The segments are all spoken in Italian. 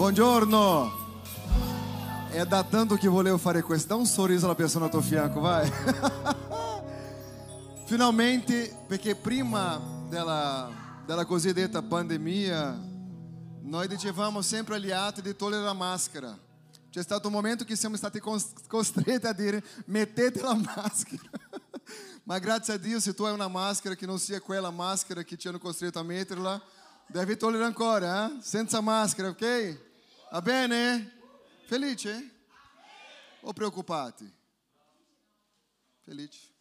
Buongiorno! È da tanto che volevo fare questo. Dá un sorriso alla persona al tuo fianco, vai. Finalmente, perché prima della, della cosiddetta pandemia, noi dicevamo sempre agli altri di togliere la maschera. C'è stato un momento che siamo stati costretti a dire mettete la maschera. Ma grazie a Dio, se tu hai una maschera che non sia quella maschera che ti hanno costretto a metterla, devi togliere ancora, eh? senza maschera, ok? Va bene? Felice? O preoccupati? Felice?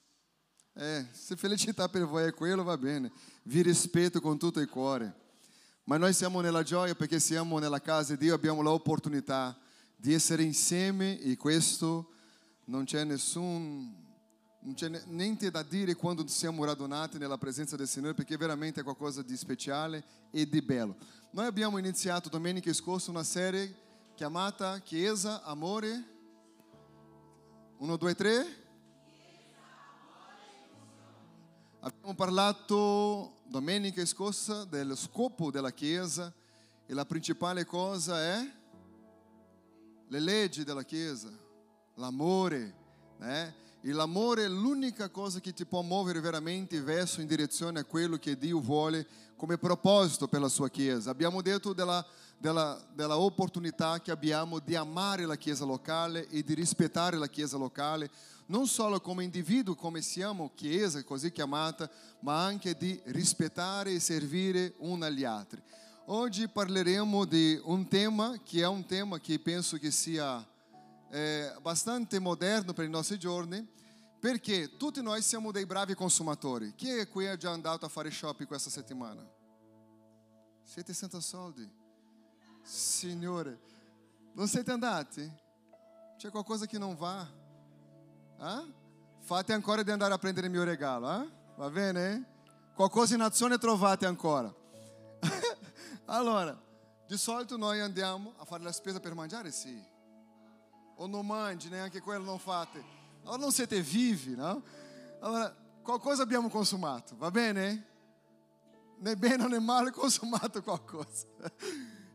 Eh, se felicità per voi è quello, va bene. Vi rispetto con tutto il cuore. Ma noi siamo nella gioia perché siamo nella casa di Dio, abbiamo l'opportunità di essere insieme e questo non c'è nessun non c'è niente da dire quando siamo radunati nella presenza del Signore perché veramente è qualcosa di speciale e di bello. Noi abbiamo iniziato domenica scorsa una serie chiamata Chiesa, Amore. Uno, due, tre. Abbiamo parlato domenica scorsa dello scopo della Chiesa e la principale cosa è le leggi della Chiesa, l'amore, né? E l'amore è l'unica cosa che ti può muovere veramente verso in direzione a quello che Dio vuole come proposito per la sua Chiesa. Abbiamo detto della, della, della opportunità che abbiamo di amare la Chiesa locale e di rispettare la Chiesa locale, non solo come individuo, come siamo Chiesa così chiamata, ma anche di rispettare e servire un agli altri. Oggi parleremo di un tema che è un tema che penso che sia é, bastante moderno per i nostri giorni, perché tutti noi siamo dei bravi consumatori. Chi è qui ha già andato a fare shopping questa settimana? Siete senza soldi? Signore, non siete andati? C'è qualcosa che non va? Eh? Fate ancora di andare a prendere il mio regalo, eh? va bene? Qualcosa in azione trovate ancora. allora, di solito noi andiamo a fare la spesa per mangiare? Sì o non mangi, neanche quello non fate. Allora non siete vivi, no? Allora, qualcosa abbiamo consumato, va bene? Né bene né male consumato qualcosa.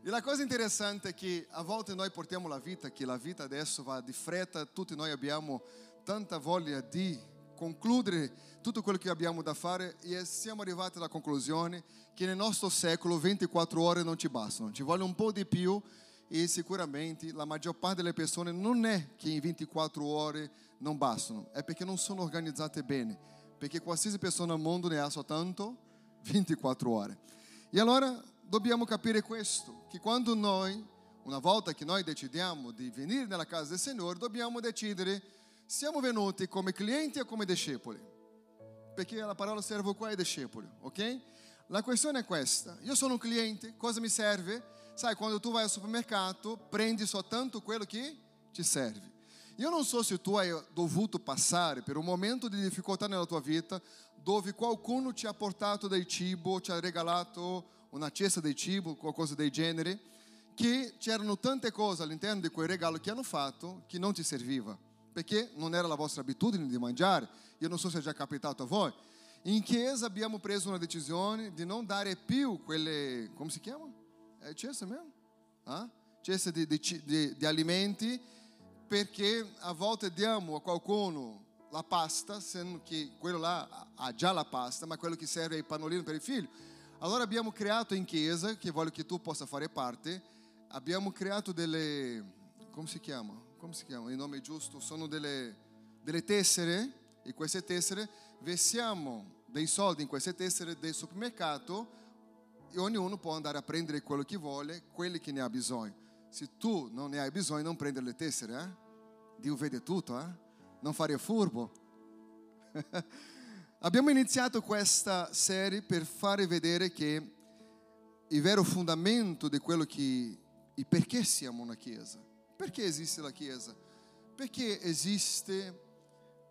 E la cosa interessante è che a volte noi portiamo la vita, che la vita adesso va di fretta, tutti noi abbiamo tanta voglia di concludere tutto quello che abbiamo da fare e siamo arrivati alla conclusione che nel nostro secolo 24 ore non ci bastano, ci vuole un po' di più e sicuramente la maggior parte delle persone non è che in 24 ore non bastano, è perché non sono organizzate bene, perché qualsiasi persona al mondo ne ha soltanto 24 ore. E allora dobbiamo capire questo, che quando noi, una volta che noi decidiamo di venire nella casa del Signore, dobbiamo decidere siamo venuti come clienti o come discepoli, perché la parola servo qua è discepoli, ok? La questione è questa, io sono un cliente, cosa mi serve? Sai, quando tu vai al supermercado, prendi soltanto quello che ti serve. Io non so se tu hai dovuto passare per un momento di difficoltà nella tua vita dove qualcuno ti ha portato del cibo, ti ha regalato una cesta di cibo, qualcosa del genere, che c'erano tante cose all'interno di quel regalo che hanno fatto che non ti serviva, perché non era la vostra abitudine di mangiare. Io non so se è già capitato a voi. In chiesa abbiamo preso una decisione di non dare più quelle, come si chiama? È cesta mesmo? Ah? Cesta di, di, di, di alimenti perché a volte diamo a qualcuno la pasta, sendo che quello là ha già la pasta, ma quello che serve è il pannolino per il figlio. Allora abbiamo creato in chiesa, che voglio che tu possa fare parte, abbiamo creato delle, come si chiama? Come si chiama? Il nome giusto? Sono delle, delle tessere e queste tessere versiamo dei soldi in queste tessere del supermercato ognuno può andare a prendere quello che vuole, quelli che ne ha bisogno. Se tu non ne hai bisogno, non prendere le tessere, eh? Dio vede tutto, eh? Non fare furbo. Abbiamo iniziato questa serie per fare vedere che il vero fondamento di quello che e perché siamo una chiesa. Perché esiste la chiesa? Perché esiste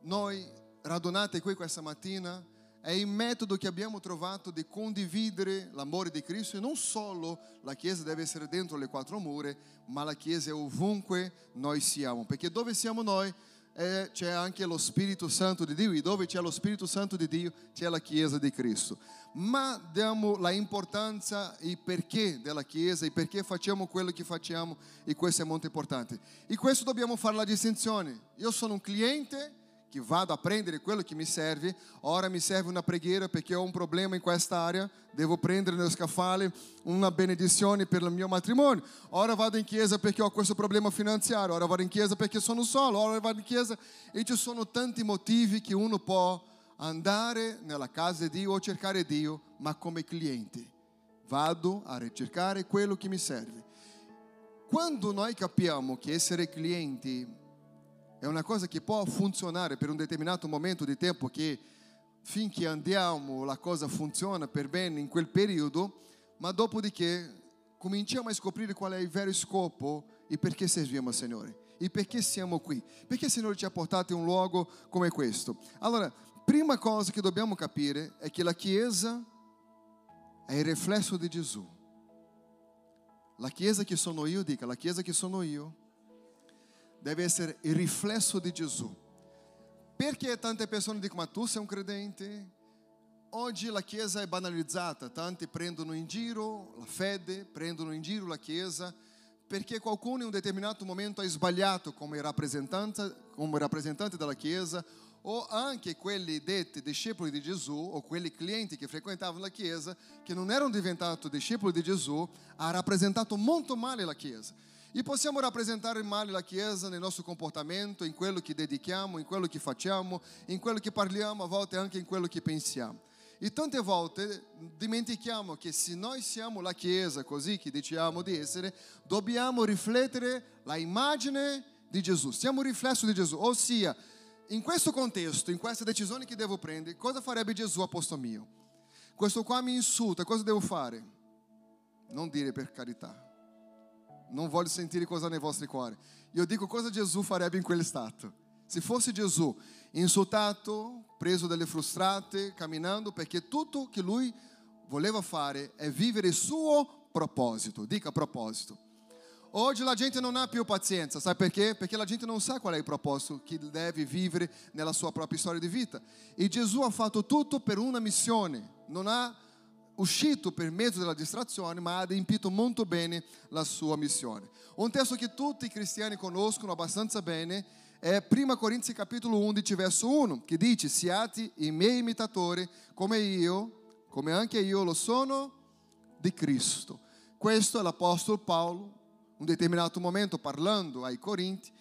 noi radunati qui questa mattina è il metodo che abbiamo trovato di condividere l'amore di Cristo e non solo la Chiesa deve essere dentro le quattro mura, ma la Chiesa è ovunque noi siamo, perché dove siamo noi eh, c'è anche lo Spirito Santo di Dio e dove c'è lo Spirito Santo di Dio c'è la Chiesa di Cristo. Ma diamo la importanza e perché della Chiesa e perché facciamo quello che facciamo e questo è molto importante. E questo dobbiamo fare la distinzione. Io sono un cliente che vado a prendere quello che mi serve, ora mi serve una preghiera perché ho un problema in quest'area, devo prendere nello scaffale una benedizione per il mio matrimonio, ora vado in chiesa perché ho questo problema finanziario, ora vado in chiesa perché sono solo, ora vado in chiesa e ci sono tanti motivi che uno può andare nella casa di Dio o cercare Dio, ma come cliente. Vado a ricercare quello che mi serve. Quando noi capiamo che essere clienti è una cosa che può funzionare per un determinato momento di tempo che finché andiamo la cosa funziona per bene in quel periodo, ma dopodiché cominciamo a scoprire qual è il vero scopo e perché serviamo al Signore e perché siamo qui, perché il Signore ci ha portato in un luogo come questo. Allora, prima cosa che dobbiamo capire è che la Chiesa è il riflesso di Gesù. La Chiesa che sono io, dica, la Chiesa che sono io deve essere il riflesso di Gesù. Perché tante persone dicono, ma tu sei un credente? Oggi la Chiesa è banalizzata, tanti prendono in giro la fede, prendono in giro la Chiesa, perché qualcuno in un determinato momento ha sbagliato come rappresentante, come rappresentante della Chiesa, o anche quelli detti discepoli di Gesù, o quelli clienti che frequentavano la Chiesa, che non erano diventati discepoli di Gesù, ha rappresentato molto male la Chiesa. E possiamo rappresentare male la Chiesa nel nostro comportamento, in quello che dedichiamo, in quello che facciamo, in quello che parliamo, a volte anche in quello che pensiamo. E tante volte dimentichiamo che se noi siamo la Chiesa così che diciamo di essere, dobbiamo riflettere la immagine di Gesù. Siamo un riflesso di Gesù. Ossia, in questo contesto, in queste decisioni che devo prendere, cosa farebbe Gesù a posto mio? Questo qua mi insulta, cosa devo fare? Non dire per carità non voglio sentire cosa nei vostri cuori. Io dico cosa Gesù farebbe in quel stato. Se fosse Gesù insultato, preso dalle frustrate, camminando, perché tutto che lui voleva fare è vivere il suo proposito. Dica proposito. Oggi la gente non ha più pazienza, sai perché? Perché la gente non sa qual è il proposito che deve vivere nella sua propria storia di vita. E Gesù ha fatto tutto per una missione, non ha uscito per mezzo della distrazione, ma ha adempiuto molto bene la sua missione. Un testo che tutti i cristiani conoscono abbastanza bene è 1 Corinzi capitolo 11 verso 1, che dice siate i miei imitatori come io, come anche io lo sono di Cristo. Questo è l'Apostolo Paolo, un determinato momento parlando ai Corinti,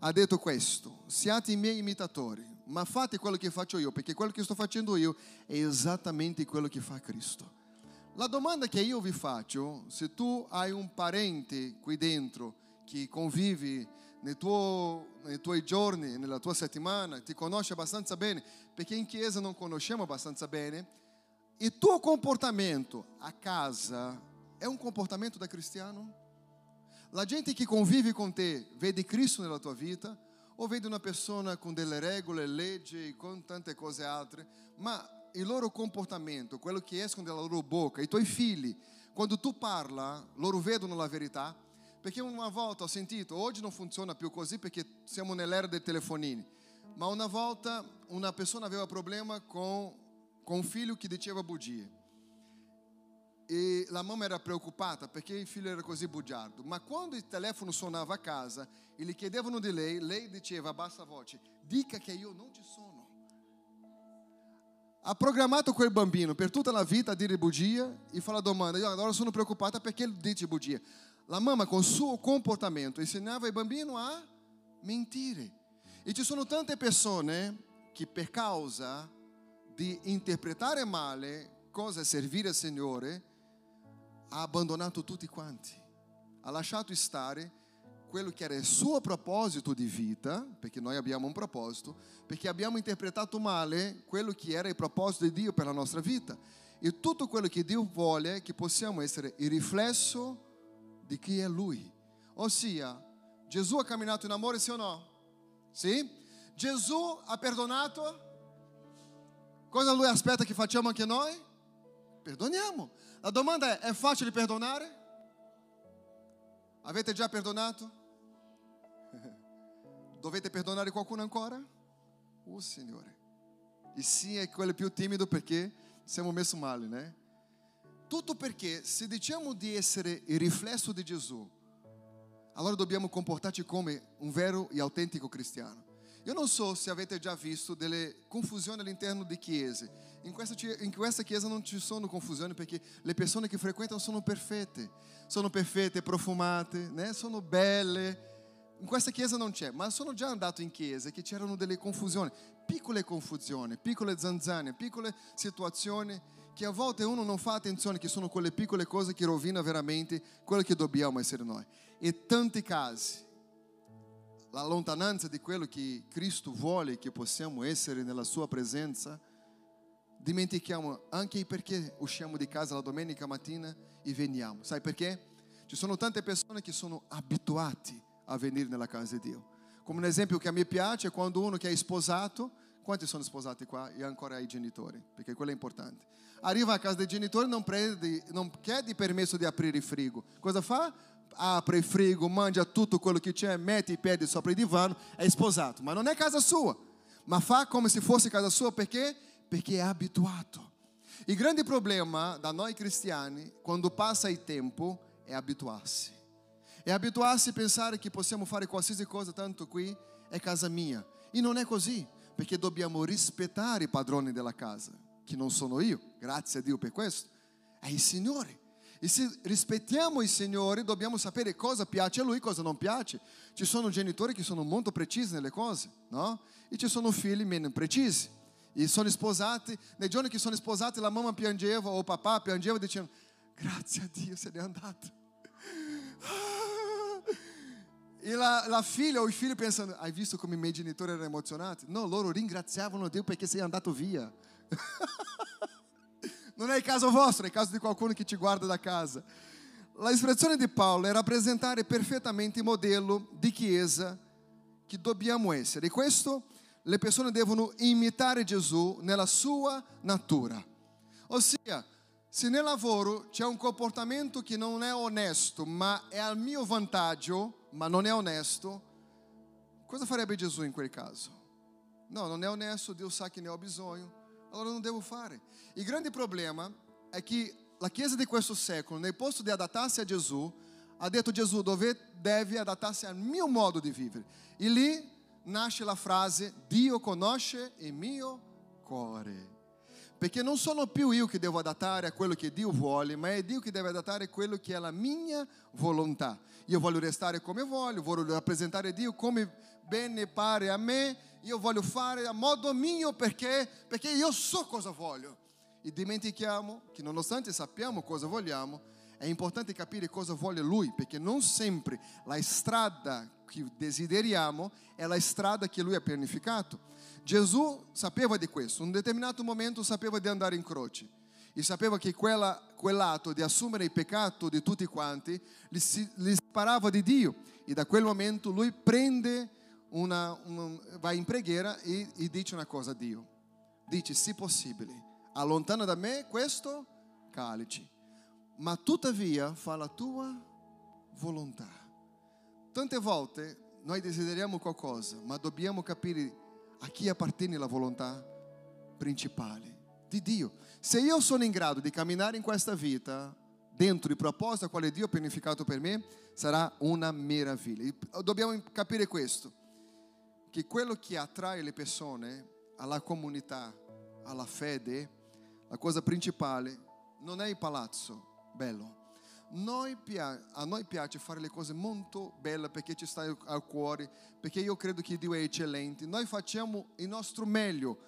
ha detto questo, siate i miei imitatori, ma fate quello che faccio io, perché quello che sto facendo io è esattamente quello che fa Cristo. La domanda che io vi faccio, se tu hai un parente qui dentro che convive nei, tuo, nei tuoi giorni, nella tua settimana, ti conosce abbastanza bene, perché in chiesa non conosciamo abbastanza bene, il tuo comportamento a casa è un comportamento da cristiano? La gente che convive con te vede Cristo nella tua vita o vede una persona con delle regole, leggi, con tante cose altre, ma il loro comportamento, quello che escono dalla loro bocca, i tuoi figli, quando tu parla, loro vedono la verità. Perché una volta ho sentito, oggi non funziona più così perché siamo nell'era dei telefonini, ma una volta una persona aveva problema con, con un figlio che diceva bugie. E la mamma era preoccupata perché il figlio era così bugiardo. Ma quando il telefono suonava a casa e gli chiedevano di lei, lei diceva a bassa voce, dica che io non ci sono ha programmato quel bambino per tutta la vita a dire bugia e fa la domanda, io agora sono preoccupata perché ele dice bugia. La mamma con il suo comportamento insegnava il bambino a mentire. E ci sono tante persone che per causa di interpretare male cosa servire al Signore ha abbandonato tutti quanti. Ha lasciato stare quello che era il suo proposito di vita, perché noi abbiamo un proposito, perché abbiamo interpretato male quello che era il proposito di Dio per la nostra vita. E tutto quello che Dio vuole è che possiamo essere il riflesso di chi è Lui. Ossia, Gesù ha camminato in amore, sì o no? Sì? Gesù ha perdonato? Cosa Lui aspetta che facciamo anche noi? Perdoniamo. La domanda è, è facile perdonare? Avete già perdonato? Dovete perdonare qualcuno ancora? Oh Signore. E sim è quello più timido perché siamo messi male, né? Tutto perché se diciamo di essere il riflesso di Gesù, allora dobbiamo comportarci come un vero e autentico cristiano. Io non so se avete già visto delle confusioni all'interno di chiese. In questa, in questa chiesa non ci sono confusioni perché le persone che frequentano sono perfette. Sono perfette, profumate, né? sono belle. In questa chiesa non c'è, ma sono già andato in chiese che c'erano delle confusioni, piccole confusioni, piccole zanzane, piccole situazioni che a volte uno non fa attenzione, che sono quelle piccole cose che rovinano veramente quello che dobbiamo essere noi. E tanti casi la lontananza di quello che Cristo vuole che possiamo essere nella sua presenza, dimentichiamo anche perché usciamo di casa la domenica mattina e veniamo. Sai perché? Ci sono tante persone che sono abituate a venire nella casa di Dio. Come un esempio che a me piace è quando uno che è sposato, quanti sono sposati qua e ancora hai genitori? Perché quello è importante. Arriva a casa dei genitori, non, prende, non chiede permesso di aprire il frigo. Cosa fa? apre il frigo, mangia tutto quello che c'è, mette i piedi sopra il divano, è sposato. Ma non è casa sua, ma fa come se fosse casa sua perché? Perché è abituato. Il grande problema da noi cristiani, quando passa il tempo, è abituarsi. È abituarsi a pensare che possiamo fare qualsiasi cosa, tanto qui è casa mia. E non è così, perché dobbiamo rispettare i padroni della casa, che non sono io, grazie a Dio per questo, è il Signore. E se rispettiamo il Signore, dobbiamo sapere cosa piace a Lui e cosa non piace. Ci sono genitori che sono molto precisi nelle cose, no? E ci sono figli meno precisi. E sono sposati, nei giorni che sono sposati la mamma piangeva o il papà piangeva dicendo grazie a Dio se n'è andato. E la, la, figlia o i figli pensando, hai visto come i miei genitori erano emozionati? No, loro ringraziavano Dio perché sei andato via. Non è il caso vostro, è il caso di qualcuno che ci guarda da casa. La espressione di Paolo è rappresentare perfettamente il modello di chiesa che dobbiamo essere. E questo le persone devono imitare Gesù nella sua natura. Ossia, se nel lavoro c'è un comportamento che non è onesto, ma è al mio vantaggio, ma non è onesto, cosa farebbe Gesù in quel caso? No, non è onesto, Dio sa che ne ho bisogno, allora non devo fare. Il grande problema è che la Chiesa di questo secolo, nel posto di adattarsi a Gesù, ha detto Gesù dove deve adattarsi al mio modo di vivere. E lì nasce la frase Dio conosce il mio cuore. Perché non sono più io che devo adattare a quello che Dio vuole, ma è Dio che deve adattare a quello che è la mia volontà. Io voglio restare come voglio, voglio rappresentare Dio come bene pare a me, io voglio fare a modo mio perché, perché io so cosa voglio. E dimentichiamo che nonostante sappiamo cosa vogliamo, è importante capire cosa vuole Lui, perché non sempre la strada che desideriamo è la strada che Lui ha pianificato. Gesù sapeva di questo, in un determinato momento sapeva di andare in croce e sapeva che quella, quell'atto di assumere il peccato di tutti quanti gli, gli separava di Dio e da quel momento lui prende una, una, va in preghiera e, e dice una cosa a Dio. Dice, se possibile, allontana da me questo calice, ma tuttavia fa la tua volontà. Tante volte noi desideriamo qualcosa, ma dobbiamo capire a chi appartiene la volontà principale di Dio. Se io sono in grado di camminare in questa vita dentro il proposito a quale Dio ha pianificato per me, sarà una meraviglia. Dobbiamo capire questo che quello che attrae le persone alla comunità, alla fede, la cosa principale non è il palazzo bello. Noi, a noi piace fare le cose molto belle perché ci sta al cuore, perché io credo che Dio è eccellente. Noi facciamo il nostro meglio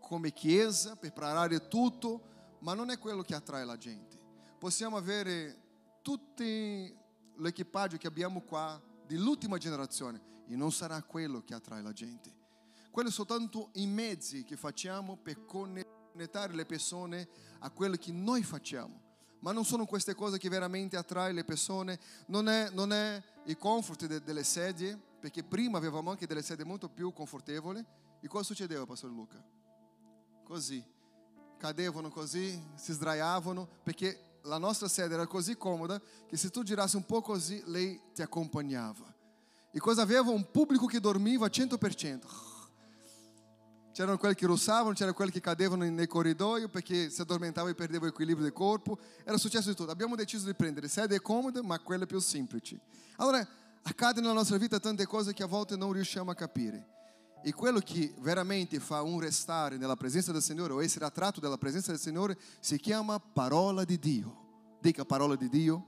come chiesa preparare tutto, ma non è quello che attrae la gente. Possiamo avere tutto l'equipaggio che abbiamo qua dell'ultima generazione, e non sarà quello che attrae la gente. Quello soltanto i mezzi che facciamo per connettare le persone a quello che noi facciamo. Ma non sono queste cose che veramente attrae le persone, non è, non è il comfort de, delle sedie, perché prima avevamo anche delle sedie molto più confortevoli. E cosa succedeva, Pastor Luca? Così, cadevano così, si sdraiavano, perché la nostra sedia era così comoda che se tu girassi un po' così, lei ti accompagnava. E cosa aveva? Un pubblico che dormiva 100%. C'erano quelli che russavano, c'erano quelli che cadevano nei corridoi perché si addormentavano e perdevano l'equilibrio del corpo. Era successo di tutto. Abbiamo deciso di prendere sedie comode, ma quelle più semplici. Allora, accade nella nostra vita tante cose che a volte non riusciamo a capire. E quello che veramente fa un restare nella presenza del Signore o essere attratto dalla presenza del Signore si chiama parola di Dio. Dica parola di Dio.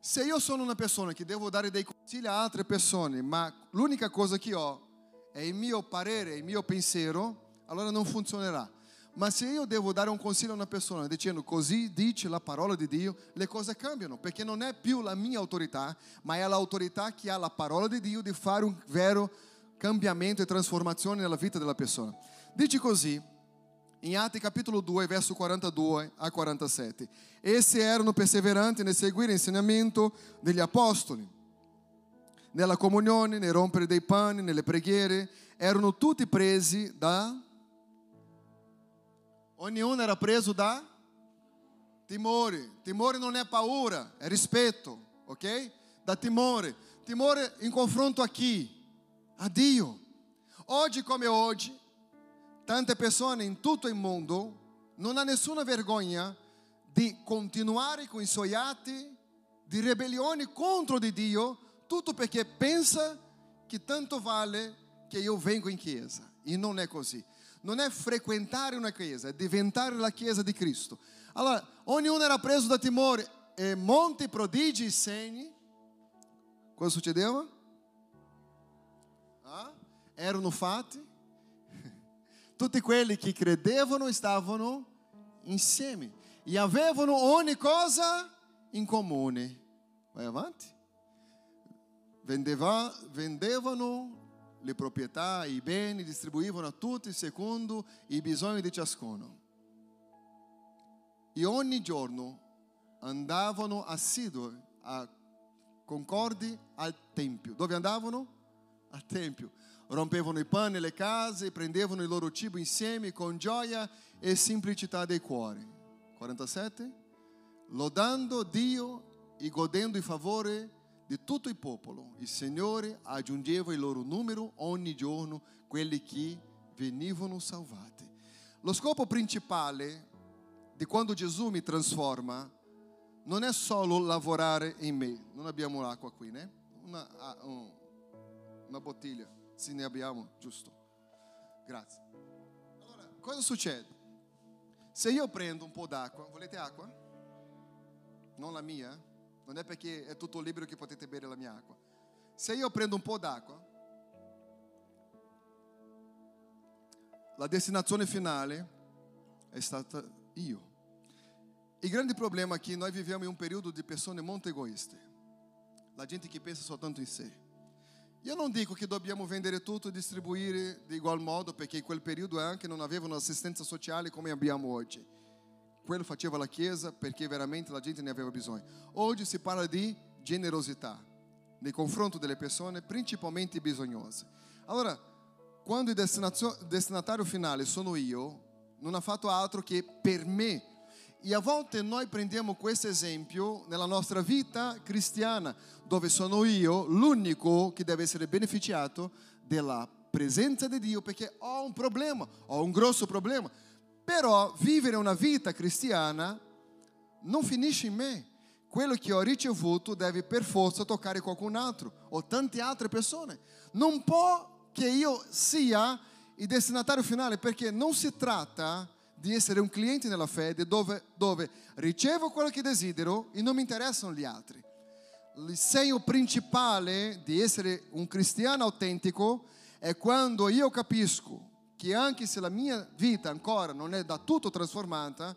Se io sono una persona che devo dare dei consigli a altre persone, ma l'unica cosa che ho è il mio parere, il mio pensiero, allora non funzionerà. Ma se io devo dare un consiglio a una persona dicendo così dice la parola di Dio, le cose cambiano, perché non è più la mia autorità, ma è l'autorità che ha la parola di Dio di fare un vero cambiamento e trasformazione nella vita della persona. Dice così, in Atti capitolo 2, verso 42 a 47. Essi erano perseveranti nel seguire l'insegnamento degli apostoli, nella comunione, nel rompere dei pani, nelle preghiere, erano tutti presi da... Ognuno era preso da timore. Timore non è paura, è rispetto, ok? Da timore. Timore in confronto a chi? a Dio. Oggi come oggi, tante persone in tutto il mondo non hanno nessuna vergogna di continuare con i suoi atti di ribellione contro di Dio, tutto perché pensa che tanto vale che io vengo in chiesa. E non è così. Non è frequentare una chiesa, è diventare la chiesa di Cristo. Allora, ognuno era preso da timore e monti, prodigi segni. Cosa succedeva? erano fatti, tutti quelli che credevano stavano insieme e avevano ogni cosa in comune. Vai avanti. Vendeva, vendevano le proprietà, i beni, distribuivano a tutti secondo i bisogni di ciascuno. E ogni giorno andavano assidui a concordi al Tempio. Dove andavano? Al Tempio rompevano i pani nelle case, prendevano il loro cibo insieme con gioia e semplicità dei cuori. 47. Lodando Dio e godendo il favore di tutto il popolo, il Signore aggiungeva il loro numero ogni giorno quelli che venivano salvati. Lo scopo principale di quando Gesù mi trasforma non è solo lavorare in me. Non abbiamo l'acqua qui, né? Una, ah, una bottiglia. Se ne abbiamo, giusto. Grazie. Allora, cosa succede? Se io prendo un po' d'acqua, volete acqua? Non la mia, non è perché è tutto libero che potete bere la mia acqua. Se io prendo un po' d'acqua, la destinazione finale è stata io. Il grande problema è che noi viviamo in un periodo di persone molto egoiste. La gente che pensa soltanto in sé. Io non dico che dobbiamo vendere tutto e distribuire di igual modo, perché in quel periodo anche non avevano assistenza sociale come abbiamo oggi. Quello faceva la Chiesa perché veramente la gente ne aveva bisogno. Oggi si parla di generosità nei confronti delle persone, principalmente bisognose. Allora, quando il destinatario finale sono io, non ha fatto altro che per me e a volte noi prendiamo questo esempio nella nostra vita cristiana, dove sono io l'unico che deve essere beneficiato della presenza di Dio perché ho un problema, ho un grosso problema. Però vivere una vita cristiana non finisce in me. Quello che ho ricevuto deve per forza toccare qualcun altro o tante altre persone. Non può che io sia il destinatario finale perché non si tratta di essere un cliente nella fede dove, dove ricevo quello che desidero e non mi interessano gli altri. Il segno principale di essere un cristiano autentico è quando io capisco che anche se la mia vita ancora non è da tutto trasformata,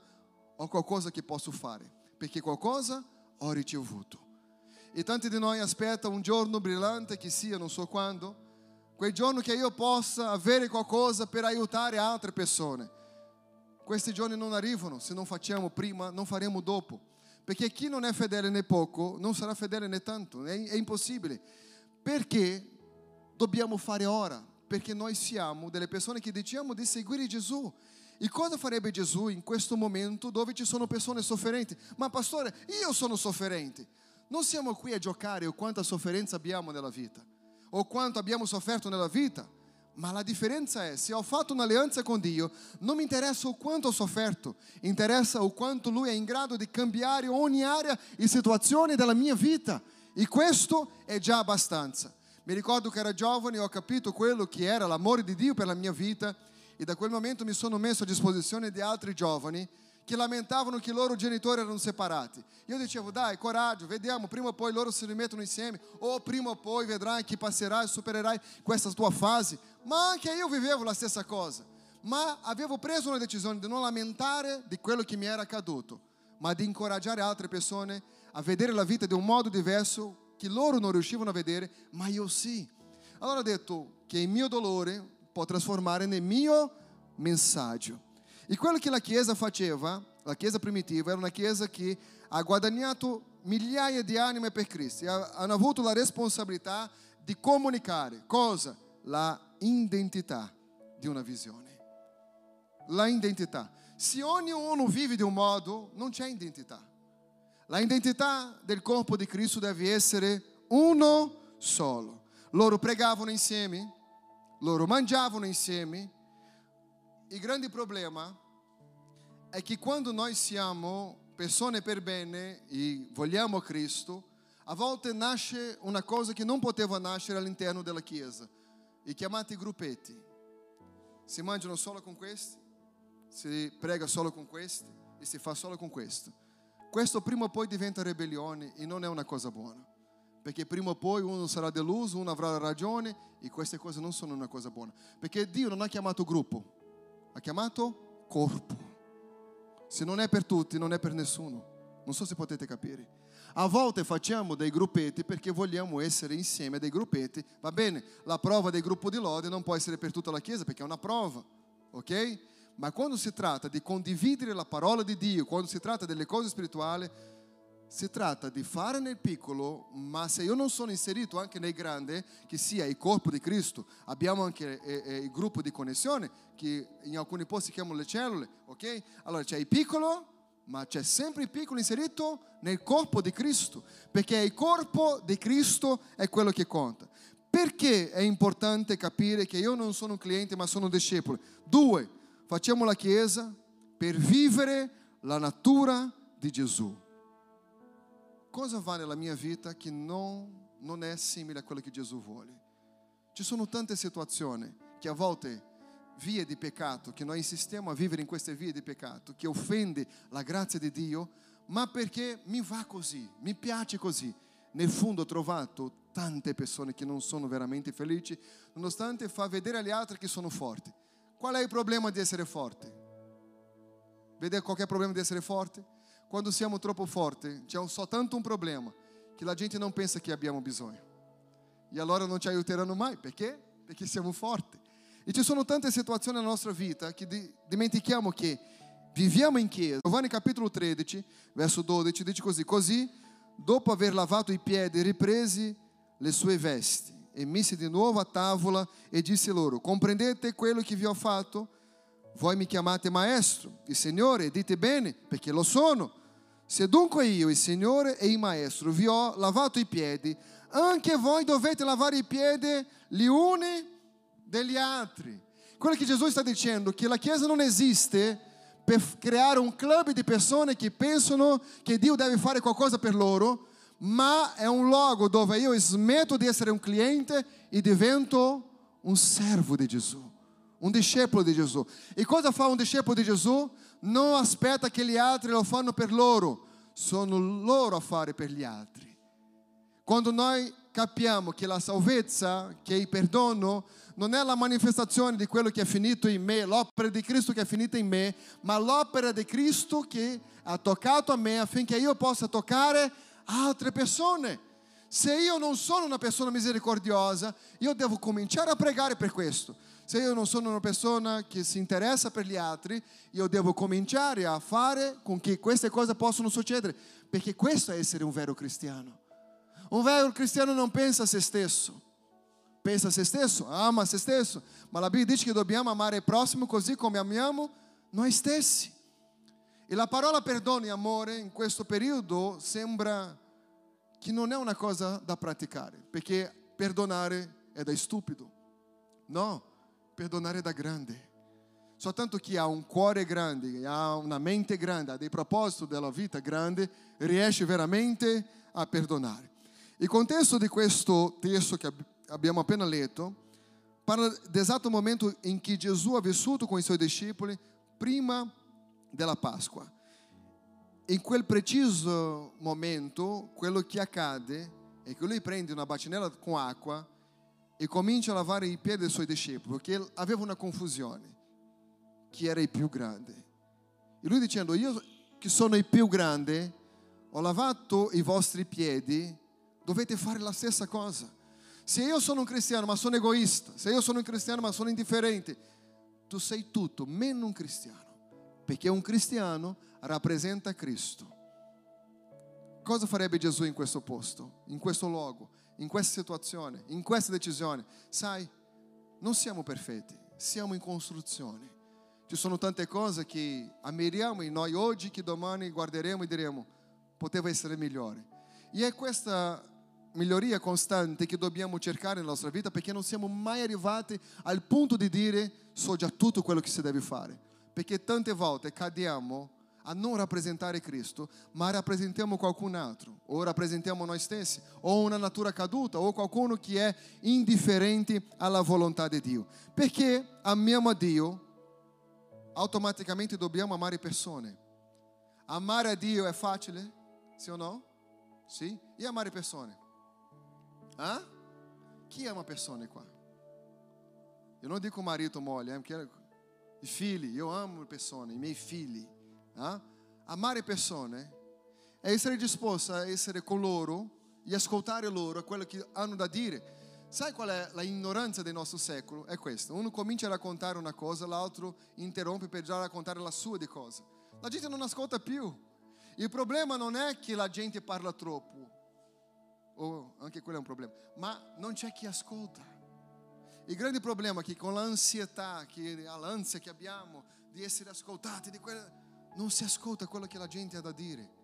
ho qualcosa che posso fare, perché qualcosa ho ricevuto. E tanti di noi aspettano un giorno brillante che sia, non so quando, quel giorno che io possa avere qualcosa per aiutare altre persone. Questi giorni non arrivano, se non facciamo prima, non faremo dopo. Perché chi non è fedele né poco, non sarà fedele né tanto, è, è impossibile. Perché dobbiamo fare ora? Perché noi siamo delle persone che diciamo di seguire Gesù. E cosa farebbe Gesù in questo momento dove ci sono persone sofferenti? Ma pastore, io sono sofferente. Non siamo qui a giocare o quanta sofferenza abbiamo nella vita, o quanto abbiamo sofferto nella vita, ma la differenza è, se ho fatto un'alleanza con Dio, non mi interessa o quanto ho sofferto, interessa o quanto Lui è in grado di cambiare ogni area e situazione della mia vita. E questo è già abbastanza. Mi ricordo che ero giovane e ho capito quello che era l'amore di Dio per la mia vita e da quel momento mi sono messo a disposizione di altri giovani che lamentavano che i loro genitori erano separati. Io dicevo, dai, coraggio, vediamo, prima o poi loro si rimettono insieme, o prima o poi vedrai che passerai supererai questa tua fase. Ma anche io vivevo la stessa cosa. Ma avevo preso una decisione di non lamentare di quello che mi era accaduto, ma di incoraggiare altre persone a vedere la vita di un modo diverso che loro non riuscivano a vedere, ma io sì. Allora ho detto che il mio dolore può trasformare nel mio messaggio. E quello che la Chiesa faceva, la Chiesa primitiva, era una Chiesa che ha guadagnato migliaia di anime per Cristo e hanno avuto la responsabilità di comunicare cosa? La identità di una visione. La identità. Se ognuno vive di un modo, non c'è identità. La identità del corpo di Cristo deve essere uno solo. Loro pregavano insieme, loro mangiavano insieme, il grande problema è che quando noi siamo persone per bene e vogliamo Cristo, a volte nasce una cosa che non poteva nascere all'interno della Chiesa, i chiamati gruppetti. Si mangiano solo con questi, si prega solo con questi e si fa solo con questo. Questo prima o poi diventa ribellione e non è una cosa buona. Perché prima o poi uno sarà deluso, uno avrà ragione e queste cose non sono una cosa buona. Perché Dio non ha chiamato gruppo, ha chiamato corpo. Se non è per tutti, non è per nessuno. Non so se potete capire. A volte facciamo dei gruppetti perché vogliamo essere insieme dei gruppetti. Va bene, la prova del gruppo di lode non può essere per tutta la Chiesa perché è una prova, ok? Ma quando si tratta di condividere la parola di Dio, quando si tratta delle cose spirituali, si tratta di fare nel piccolo, ma se io non sono inserito anche nel grande, che sia il corpo di Cristo, abbiamo anche eh, eh, il gruppo di connessione, che in alcuni posti chiamano le cellule, ok? Allora c'è il piccolo, ma c'è sempre il piccolo inserito nel corpo di Cristo, perché il corpo di Cristo è quello che conta. Perché è importante capire che io non sono un cliente, ma sono un discepolo? Due, facciamo la Chiesa per vivere la natura di Gesù cosa va nella mia vita che non, non è simile a quello che Gesù vuole? Ci sono tante situazioni che a volte vie di peccato, che noi insistiamo a vivere in queste vie di peccato, che offende la grazia di Dio, ma perché mi va così, mi piace così. Nel fondo ho trovato tante persone che non sono veramente felici, nonostante fa vedere agli altri che sono forti. Qual è il problema di essere forte? Vede qualche problema di essere forte? quando siamo troppo forti, c'è soltanto un problema, che la gente non pensa che abbiamo bisogno. E allora non ci aiuteranno mai, perché? Perché siamo forti. E ci sono tante situazioni nella nostra vita che dimentichiamo che viviamo in chiesa. Giovanni capitolo 13, verso 12, dice così, così dopo aver lavato i piedi ripresi le sue vesti e mise di nuovo a tavola e disse loro, comprendete quello che vi ho fatto? Voi mi chiamate maestro e Signore, dite bene, perché lo sono. Se dunque io, il Signore e il Maestro, vi ho lavato i piedi, anche voi dovete lavare i piedi gli uni degli altri. Quello che Gesù sta dicendo che la Chiesa non esiste per creare un club di persone che pensano che Dio deve fare qualcosa per loro, ma è un luogo dove io smetto di essere un cliente e divento un servo di Gesù un discepolo di Gesù. E cosa fa un discepolo di Gesù? Non aspetta che gli altri lo fanno per loro, sono loro a fare per gli altri. Quando noi capiamo che la salvezza, che il perdono, non è la manifestazione di quello che è finito in me, l'opera di Cristo che è finita in me, ma l'opera di Cristo che ha toccato a me affinché io possa toccare altre persone. Se io non sono una persona misericordiosa, io devo cominciare a pregare per questo. Se io non sono una persona che si interessa per gli altri, io devo cominciare a fare con che queste cose possano succedere, perché questo è essere un vero cristiano. Un vero cristiano non pensa a se stesso, pensa a se stesso, ama se stesso, ma la Bibbia dice che dobbiamo amare il prossimo così come amiamo noi stessi. E la parola perdono e amore in questo periodo sembra che non è una cosa da praticare, perché perdonare è da stupido. No, perdonare è da grande. Soltanto chi ha un cuore grande, ha una mente grande, ha dei propositi della vita grande, riesce veramente a perdonare. Il contesto di questo testo che abbiamo appena letto parla dell'esatto momento in cui Gesù ha vissuto con i suoi discepoli prima della Pasqua. In quel preciso momento, quello che accade è che lui prende una bacinella con acqua e comincia a lavare i piedi dei suoi discepoli, perché aveva una confusione. Chi era il più grande? E lui dicendo, io che sono il più grande, ho lavato i vostri piedi, dovete fare la stessa cosa. Se io sono un cristiano ma sono egoista, se io sono un cristiano ma sono indifferente, tu sei tutto meno un cristiano, perché un cristiano rappresenta Cristo. Cosa farebbe Gesù in questo posto, in questo luogo, in questa situazione, in questa decisione? Sai, non siamo perfetti, siamo in costruzione. Ci sono tante cose che ammiriamo in noi oggi che domani guarderemo e diremo poteva essere migliore. E è questa miglioria costante che dobbiamo cercare nella nostra vita perché non siamo mai arrivati al punto di dire so già tutto quello che si deve fare. Perché tante volte cadiamo a non rappresentare Cristo, ma rappresentiamo qualcun altro, o rappresentiamo noi stessi, o una natura caduta, o qualcuno che è indifferente alla volontà di Dio. Perché amiamo Dio, automaticamente dobbiamo amare persone. Amare a Dio è facile? Sì o no? Sì? E amare persone? Ah? Chi ama persone qua? Eu não digo marito moglie, eh, perché i figli, io amo persone, i miei figli. Ah? Amare persone è essere disposto a essere con loro e ascoltare loro quello che hanno da dire. Sai qual è la ignoranza del nostro secolo? È questa. Uno comincia a raccontare una cosa, l'altro interrompe per già raccontare la sua di cosa. La gente non ascolta più. Il problema non è che la gente parla troppo, o anche quello è un problema, ma non c'è chi ascolta. Il grande problema è che con l'ansietà, che l'ansia che abbiamo di essere ascoltati, di quella, non si ascolta quello che la gente ha da dire.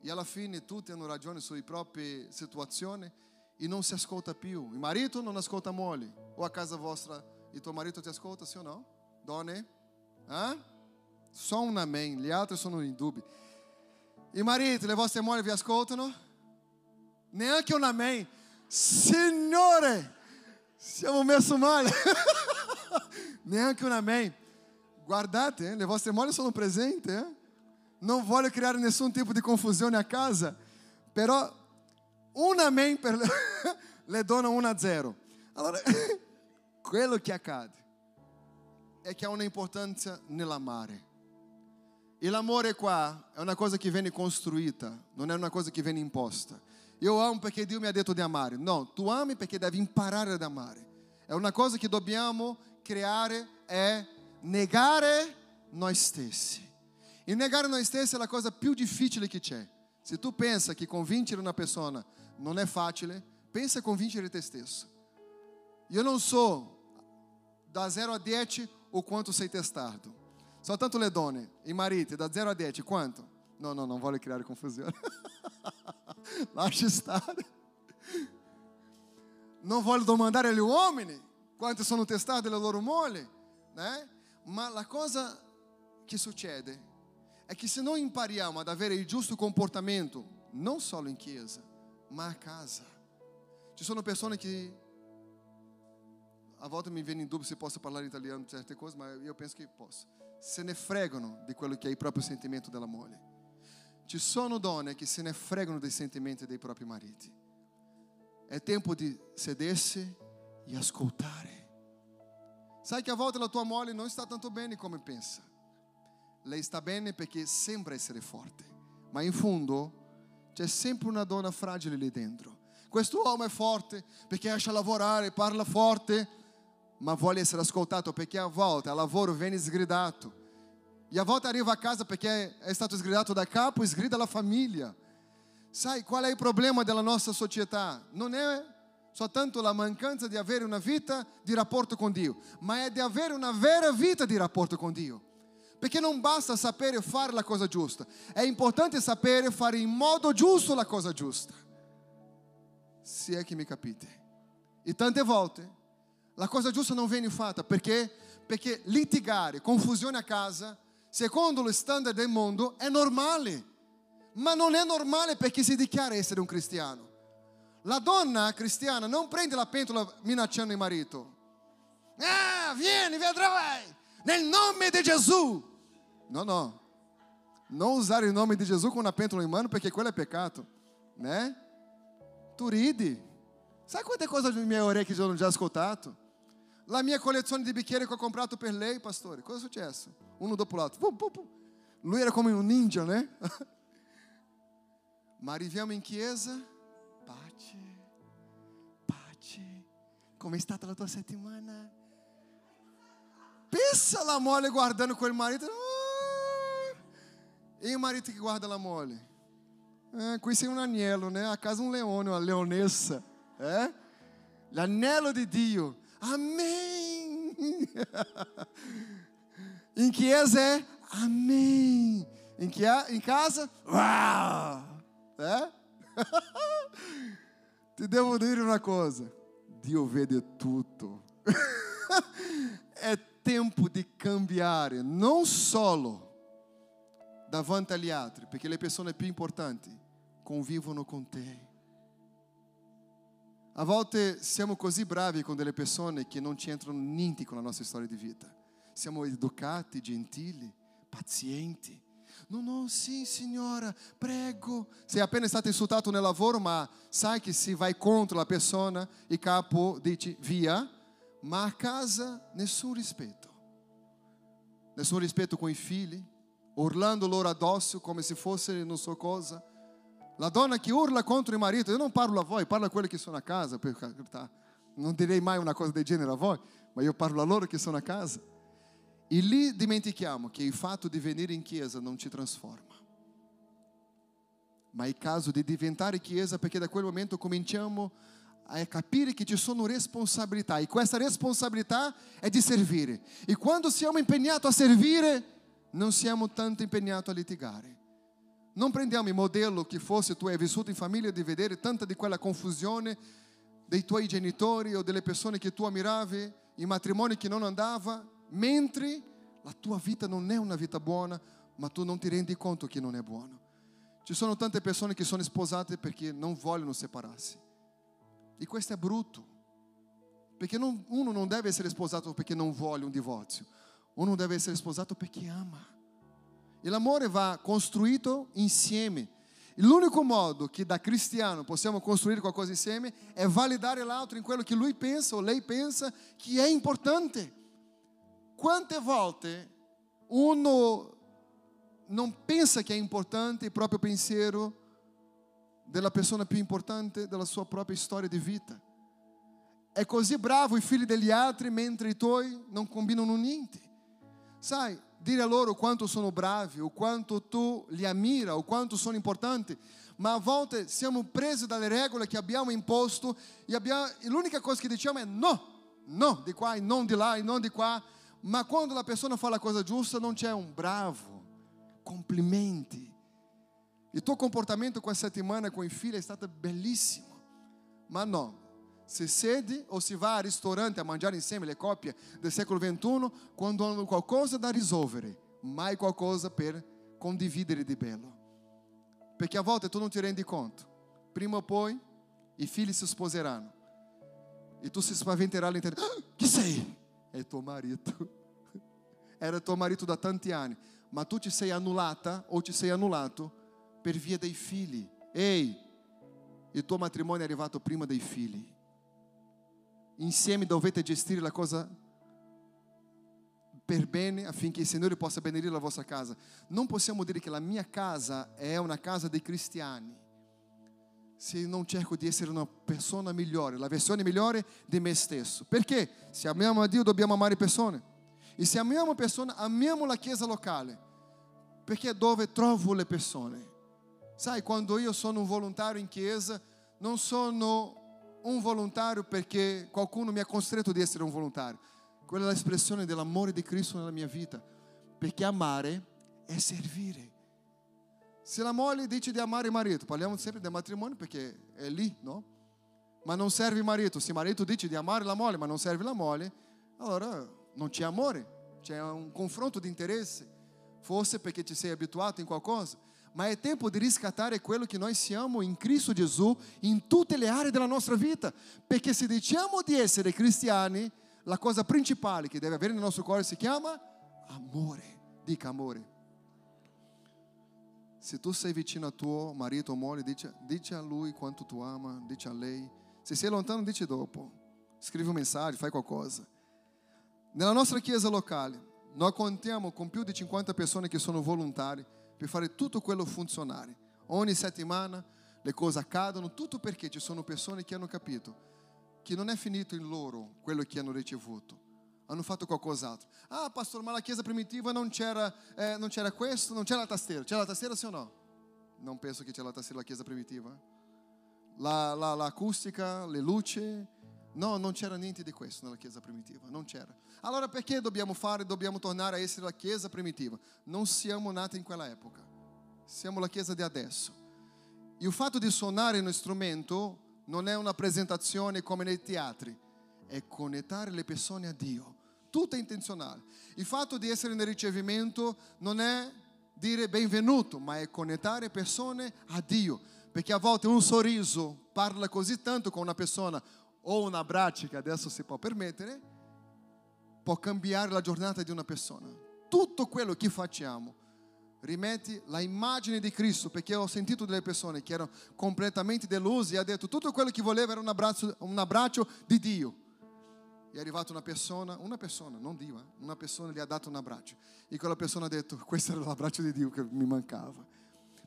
E alla fine tutti hanno ragione sulle proprie situazioni e non si ascolta più. Il marito non ascolta moglie. O a casa vostra il tuo marito ti ascolta, sì o no? Donne? Eh? Só un amen, gli altri sono in dubbio. I mariti, le vostre mogli vi ascoltano? Neanche un amen. Signore, siamo messo male. Neanche un amen. Guardate, eh, le vostre mogli sono presenti. Eh? Non voglio creare nessun tipo di confusione a casa, però un amen per le, le dona 1 a 0. Allora, quello che accade è che ha una importanza nell'amare. E l'amore qua è una cosa che viene costruita, non è una cosa che viene imposta. Io amo perché Dio mi ha detto di amare. No, tu ami perché devi imparare ad amare. È una cosa che dobbiamo creare, è negare noi stessi. E negare noi stessi è la cosa più difficile che c'è. Se tu pensa che convincere una persona non è facile, pensa a convincere te stesso. Io non so da 0 a 10 o quanto sei testardo. Soltanto le donne, i mariti, da 0 a 10, quanto? No, no, non voglio creare confusione. Lascia stare. Non voglio domandare agli uomini quanto sono testate le loro mogli, né? ma la cosa che succede è che se non impariamo ad avere il giusto comportamento, non solo in chiesa, ma a casa. Ci sono persone che a volte mi viene in dubbio se posso parlare italiano certe cose, ma io penso che posso. Se ne fregano di quello che è il proprio sentimento della moglie. Ci sono donne che se ne fregano dei sentimenti dei propri mariti. È tempo di sedersi e ascoltare. Sai che a volte la tua moglie non sta tanto bene come pensa. Lei sta bene perché sembra essere forte, ma in fondo c'è sempre una donna fragile lì dentro. Questo uomo è forte perché riesce a lavorare, parla forte, ma vuole essere ascoltato perché a volte al lavoro viene sgridato. E a volte arriva a casa perché è stato sgridato da capo sgrida la famiglia. Sai qual è il problema della nostra società? Non è soltanto la mancanza di avere una vita di rapporto con Dio, ma è di avere una vera vita di rapporto con Dio. Perché non basta sapere fare la cosa giusta, è importante sapere fare in modo giusto la cosa giusta. Se è che mi capite. E tante volte la cosa giusta non viene fatta perché, perché litigare, confusione a casa, secondo lo standard del mondo, è normale. Ma non è normale per chi si dichiara essere un cristiano. La donna cristiana non prende la pentola minacciando il marito. Ah, vieni, vedrai, nel nome di Gesù. No, no. Non usare il nome di Gesù com una pentola in mano perché quello è peccato. Né? Tu ridi. Sai quante cose nelle mie orecchie ho già ascoltato? La mia collezione di bicchieri che ho comprato per lei, pastore. Cosa è successo? Uno dopo l'altro. Lui era come un ninja, né? Ma arriviamo in chiesa. Pace, pace. Come è stata la tua settimana? Pensa la mole guardando quel marito. Ah! E o marito que guarda la mole? É, conheci um anello, né? A casa um leone, uma leonessa. É? L'anello di Dio. Amém. em Chiesa é Amém. Em, que, em casa, uau. É? Ti devo dire una cosa. Dio vede tutto. é tempo di cambiare, non solo davanti agli altri, perché le persone più importanti convivono con te. A volte siamo così bravi con delle persone che non c'entrano niente con la nostra storia di vita. Siamo educati, gentili, pazienti. No, no, sì, signora, prego. Sei appena stato insultato nel lavoro, ma sai che se vai contro la persona, il capo dice via, ma a casa nessun rispetto. Nessun rispetto con i figli, urlando loro addosso come se fosse non so cosa. La donna che urla contro il marito, io non parlo a voi, parlo a quelli che sono a casa, per carità. Non direi mai una cosa del genere a voi, ma io parlo a loro che sono a casa. E lì dimentichiamo che il fatto di venire in chiesa non ci trasforma. Ma è il caso di diventare chiesa perché da quel momento cominciamo a capire che ci sono responsabilità e questa responsabilità è di servire. E quando siamo impegnati a servire, non siamo tanto impegnati a litigare. Non prendiamo il modello che fosse tu hai vissuto in famiglia di vedere tanta di quella confusione dei tuoi genitori o delle persone che tu ammiravi in matrimonio che non andava mentre la tua vita non è una vita buona, ma tu non ti rendi conto che non è buono. Ci sono tante persone che sono sposate perché non vogliono separarsi. E questo è brutto. Perché non, uno non deve essere sposato perché non vuole un divorzio. Uno deve essere sposato perché ama. E l'amore va costruito insieme. L'unico modo che da cristiano possiamo costruire qualcosa insieme è validare l'altro in quello che lui pensa o lei pensa che è importante. Quante volte uno non pensa che è importante il proprio pensiero della persona più importante della sua propria storia di vita? È così bravo i figli degli altri mentre i tuoi non combinano niente. Sai, dire loro quanto sono bravi, o quanto tu li ammira, o quanto sono importanti, ma a volte siamo presi dalle regole che abbiamo imposto e, abbiamo, e l'unica cosa che diciamo è no, no di qua e non di là e non di qua ma quando la persona fa la cosa giusta non c'è un bravo, complimenti. Il tuo comportamento questa settimana con i figli è stato bellissimo, ma no, si siede o si va al ristorante a mangiare insieme le coppie del secolo XXI quando hanno qualcosa da risolvere, mai qualcosa per condividere di bello. Perché a volte tu non ti rendi conto, prima o poi i figli si sposeranno e tu si spaventerai all'interno. Ah, chi sei? è tuo marito. Era tuo marito da tanti anni, ma tu ti sei annullata o ti sei annullato per via dei figli. Ehi, il tuo matrimonio è arrivato prima dei figli. Insieme dovete gestire la cosa per bene affinché il Signore possa benedire la vostra casa. Non possiamo dire che la mia casa è una casa dei cristiani se non cerco di essere una persona migliore, la versione migliore di me stesso. Perché? Se amiamo a Dio dobbiamo amare persone. E se amiamo persone, amiamo la chiesa locale. Perché è dove trovo le persone. Sai, quando io sono un volontario in chiesa, non sono un volontario perché qualcuno mi ha costretto di essere un volontario. Quella è l'espressione dell'amore di Cristo nella mia vita. Perché amare è servire. Se la moglie dice di amare il marito, parliamo sempre del matrimonio perché è lì, no? ma non serve il marito. Se il marito dice di amare la moglie, ma non serve la moglie, allora non c'è amore, c'è un confronto di interesse. Forse perché ti sei abituato in qualcosa, ma è tempo di riscattare quello che noi siamo in Cristo Gesù in tutte le aree della nostra vita. Perché se diciamo di essere cristiani, la cosa principale che deve avere nel nostro cuore si chiama amore. Dica amore. Se tu sei vicino a tuo marito o moglie, dice, dice a lui quanto tu ama, dice a lei. Se sei lontano, dice dopo. Scrivi un messaggio, fai qualcosa. Nella nostra chiesa locale, noi contiamo con più di 50 persone che sono volontarie per fare tutto quello funzionare. Ogni settimana le cose accadono, tutto perché ci sono persone che hanno capito che non è finito in loro quello che hanno ricevuto. Hanno fatto qualcos'altro. Ah, pastor, ma la chiesa primitiva non c'era, eh, non c'era questo, non c'era la tastiera. C'era la tastiera sì o no? Non penso che c'era la tastiera la chiesa primitiva. La, la, l'acustica, le luci. No, non c'era niente di questo nella chiesa primitiva. Non c'era. Allora perché dobbiamo fare, dobbiamo tornare a essere la chiesa primitiva? Non siamo nati in quella epoca. Siamo la chiesa di adesso. E il fatto di suonare uno strumento non è una presentazione come nei teatri, è connettare le persone a Dio. Tutto è intenzionale. Il fatto di essere nel ricevimento non è dire benvenuto, ma è connettare persone a Dio. Perché a volte un sorriso parla così tanto con una persona o un abbraccio che adesso si può permettere, può cambiare la giornata di una persona. Tutto quello che facciamo rimetti la immagine di Cristo, perché ho sentito delle persone che erano completamente deluse e ha detto tutto quello che voleva era un abbraccio, un abbraccio di Dio. E è arrivata una persona, una persona, non Dio, eh? una persona gli ha dato un abbraccio. E quella persona ha detto, questo era l'abbraccio di Dio che mi mancava.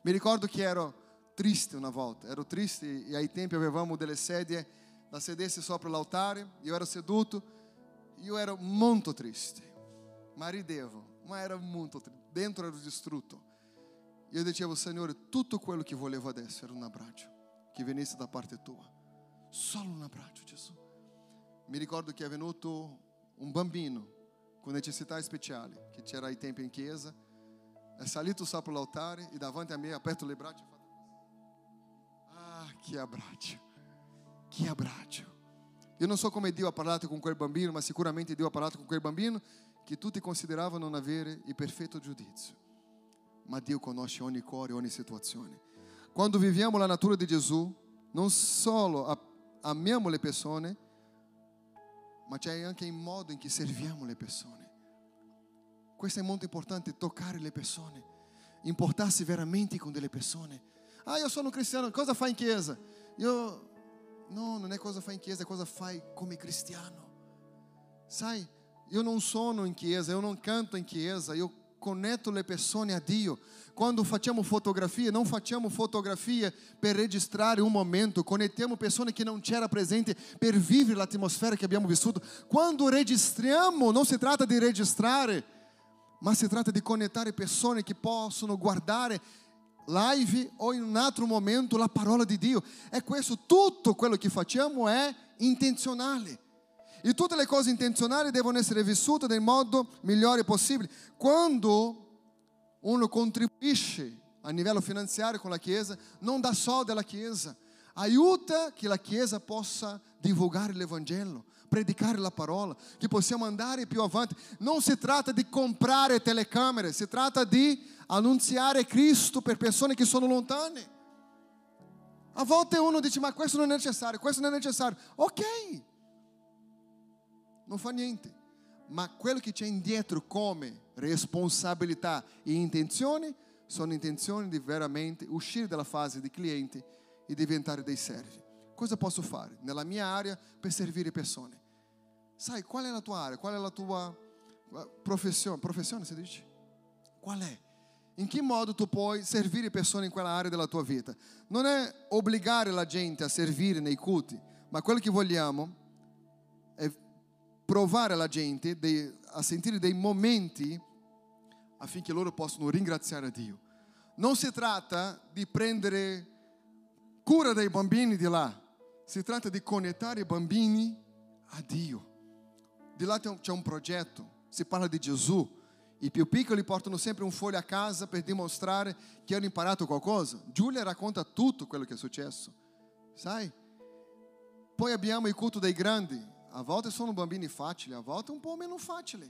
Mi ricordo che ero triste una volta, ero triste e ai tempi avevamo delle sedie da sedersi sopra l'altare, io ero seduto, io ero molto triste, ma ridevo, ma era molto triste dentro ero distrutto. E io dicevo, Signore, tutto quello che volevo adesso era un abbraccio che venisse da parte tua. Solo un abbraccio, Gesù. Mi ricordo che è venuto un bambino con necessità speciali, che c'era ai tempi in chiesa, è salito sopra l'altare e davanti a me ha aperto le braccia e fatto Ah, che abbraccio, che abbraccio. Io non so come Dio ha parlato con quel bambino, ma sicuramente Dio ha parlato con quel bambino che tutti consideravano non avere il perfetto giudizio. Ma Dio conosce ogni cuore, ogni situazione. Quando viviamo la natura di Gesù, non solo amiamo le persone, ma c'è anche il modo in cui serviamo le persone. Questo è molto importante, toccare le persone, importarsi veramente con delle persone. Ah, io sono cristiano, cosa fai in chiesa? Io, no, non è cosa fai in chiesa, è cosa fai come cristiano. Sai, io non sono in chiesa, io non canto in chiesa, io connetto le persone a Dio. Quando facciamo fotografie, non facciamo fotografie per registrare un momento, connettiamo persone che non c'era presente per vivere l'atmosfera che abbiamo vissuto. Quando registriamo, non si tratta di registrare, ma si tratta di connettare persone che possono guardare live o in un altro momento la parola di Dio. E questo, tutto quello che facciamo è intenzionale. E tutte le cose intenzionali devono essere vissute nel modo migliore possibile. Quando uno contribuisce a livello finanziario con la Chiesa, non dà soldi alla Chiesa, aiuta che la Chiesa possa divulgare l'Evangelo, predicare la parola, che possiamo andare più avanti. Non si tratta di comprare telecamere, si tratta di annunziare Cristo per persone che sono lontane. A volte uno dice, ma questo non è necessario, questo non è necessario. Ok, non fa niente. Ma quello che c'è indietro come responsabilità e intenzione sono intenzioni di veramente uscire dalla fase di cliente e diventare dei servi. Cosa posso fare nella mia area per servire persone? Sai qual è la tua area? Qual è la tua professione? Professione si dice? Qual è? In che modo tu puoi servire persone in quella area della tua vita? Non è obbligare la gente a servire nei culti, ma quello che vogliamo è provare la gente a sentire dei momenti affinché loro possano ringraziare Dio. Non si tratta di prendere cura dei bambini di là, si tratta di connettare i bambini a Dio. Di là c'è un progetto, si parla di Gesù. I più piccoli portano sempre un foglio a casa per dimostrare che hanno imparato qualcosa. Giulia racconta tutto quello che è successo, sai? Poi abbiamo il culto dei grandi. A volte sono bambini facili, a volte un po' meno facili.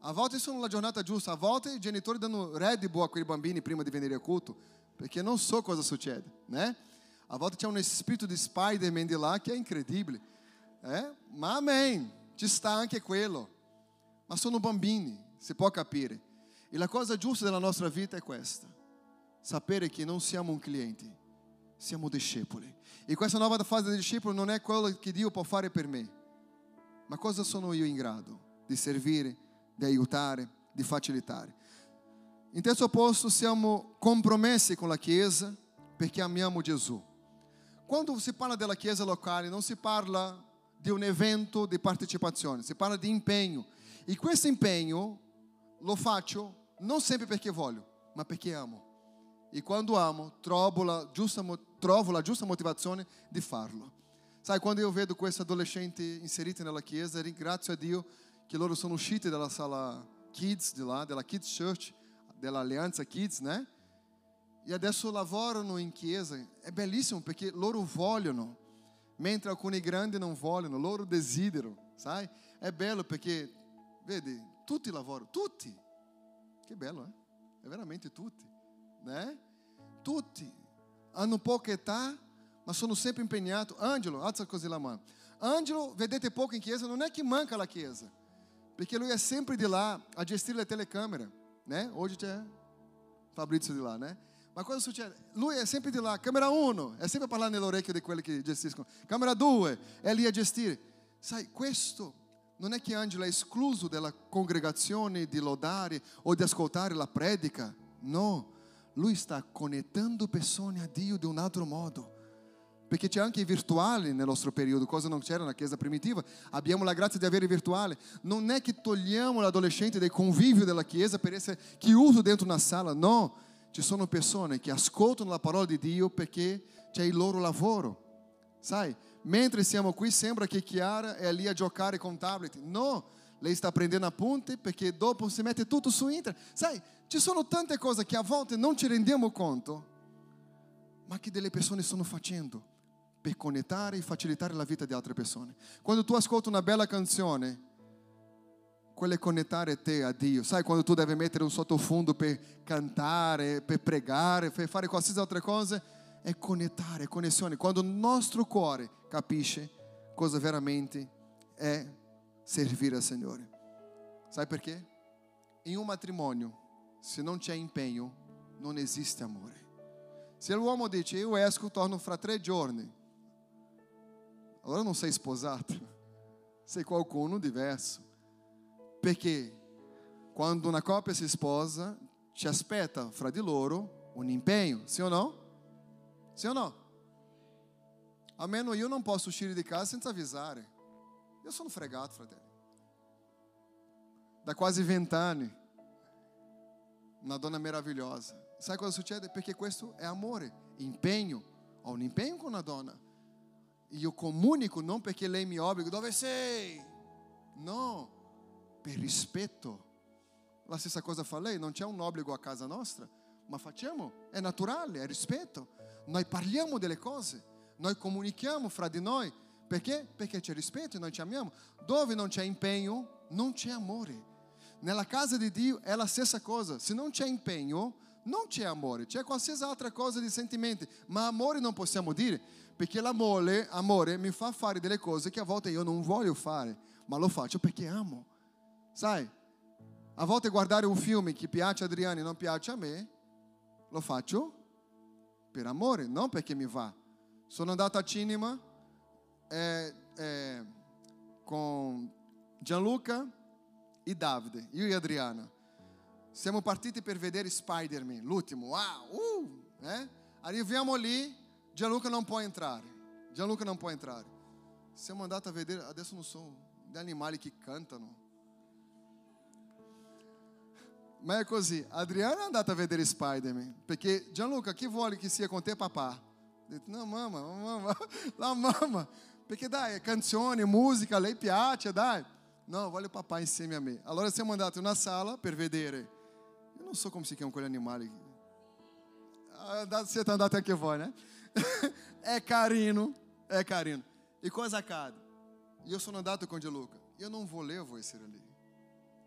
A volte sono la giornata giusta, a volte i genitori danno Red Bull a quei bambini prima di venire a culto, perché non so cosa succede, né? A volte c'è un spirito di Spider-Man di là che è incredibile. Eh? Ma amém, ci sta anche quello. Ma sono bambini, si può capire. E la cosa giusta della nostra vita è questa: sapere che non siamo un cliente, siamo discepoli. E questa nuova fase di discepolo non è quello che Dio può fare per me, ma cosa sono io in grado di servire, di aiutare, di facilitare. In terzo posto, siamo compromessi con la Chiesa perché amiamo Gesù. Quando si parla della Chiesa locale, non si parla di un evento di partecipazione, si parla di impegno. E questo impegno lo faccio non sempre perché voglio, ma perché amo. E quando amo, trovo la giusta, trovo la giusta motivazione di farlo. Sai, quando io vedo questi adolescenti inseriti nella chiesa, ringrazio a Dio che loro sono usciti dalla sala kids di là, della kids church, dell'alleanza kids, né? E adesso lavorano in chiesa. È bellissimo perché loro vogliono, mentre alcuni grandi non vogliono, loro desiderano, sai? È bello perché, vedi, tutti lavorano, tutti. Che bello, eh? È veramente tutti, né? Tutti. Hanno poca età, ma sono sempre impegnati. Angelo, alza così la mano. Angelo, vedete pouco in chiesa, non è che manca la chiesa, perché lui è sempre di là a gestire la telecamera, né? Hoje c'è Fabrizio di là, né? Ma cosa succede? Lui è sempre di là, camera 1, è sempre a parlare nell'orecchio di quelli che gestiscono. Camera 2, è lì a gestire. Sai, questo non è che Angelo è escluso dalla congregazione di lodare o di ascoltare la predica. No, lui sta connettendo persone a Dio di un altro modo. Perché c'è anche i virtuali nel nostro periodo, cosa non c'era nella Chiesa primitiva. Abbiamo la grazia di avere i virtuali. Non è che togliamo l'adolescente dal convivio della Chiesa per essere chiuso dentro una sala. No, ci sono persone che ascoltano la parola di Dio perché c'è il loro lavoro. Sai, mentre siamo qui sembra che Chiara è lì a giocare con tablet. No, lei sta prendendo appunti perché dopo si mette tutto su internet. Sai, ci sono tante cose che a volte non ci rendiamo conto, ma che delle persone stanno facendo per connettare e facilitare la vita di altre persone. Quando tu ascolti una bella canzone, quello è connettare te a Dio. Sai quando tu devi mettere un sottofondo per cantare, per pregare, per fare qualsiasi altra cosa? È connettare, connessione. Quando il nostro cuore capisce cosa veramente è servire al Signore. Sai perché? In un matrimonio, se non c'è impegno, non esiste amore. Se l'uomo dice io esco, torno fra tre giorni, allora non sei sposato, sei qualcuno diverso. Perché quando una coppia si sposa, ci aspetta fra di loro un impegno, sì o no? Sì o no? Almeno io non posso uscire di casa senza avvisare. Io sono fregato, fratello. Da quasi vent'anni. Una donna meravigliosa. Sai cosa succede? Perché questo è amore, impegno. Ho un impegno con una donna. Io comunico non perché lei mi obbliga, dove sei? No, per rispetto. La stessa cosa fa lei, non c'è un obbligo a casa nostra, ma facciamo, è naturale, è rispetto. Noi parliamo delle cose, noi comunichiamo fra di noi. Perché? Perché c'è rispetto e noi ci amiamo. Dove non c'è impegno, non c'è amore. Nella casa di Dio è la stessa cosa. Se non c'è impegno, non c'è amore, c'è qualsiasi altra cosa di sentimenti, ma amore non possiamo dire, perché l'amore amore mi fa fare delle cose che a volte io non voglio fare, ma lo faccio perché amo. Sai, a volte guardare un film che piace a Adriano e non piace a me, lo faccio per amore, non perché mi va. Sono andato a cinema eh, eh, con Gianluca e Davide, io e Adriana. Siamo partiti per vedere Spider-Man, l'ultimo. Wow! Uh, eh? Arriviamo lì, Gianluca non può entrare. Gianluca non può entrare. Siamo andati a vedere, adesso non sono gli animali che cantano. Ma è così, Adriana è andata a vedere Spider-Man, perché Gianluca, chi vuole che sia con te papà? Ho detto, no mamma, mamma, la mamma, perché dai, canzoni, musica, lei piace, dai. No, voglio papà insieme a me. Allora siamo andati in una sala per vedere, io non so come si chiamano quegli animali. Siete andati anche voi, né? è carino, è carino. E cosa accade? Io sono andato con Gianluca. Io non volevo essere lì,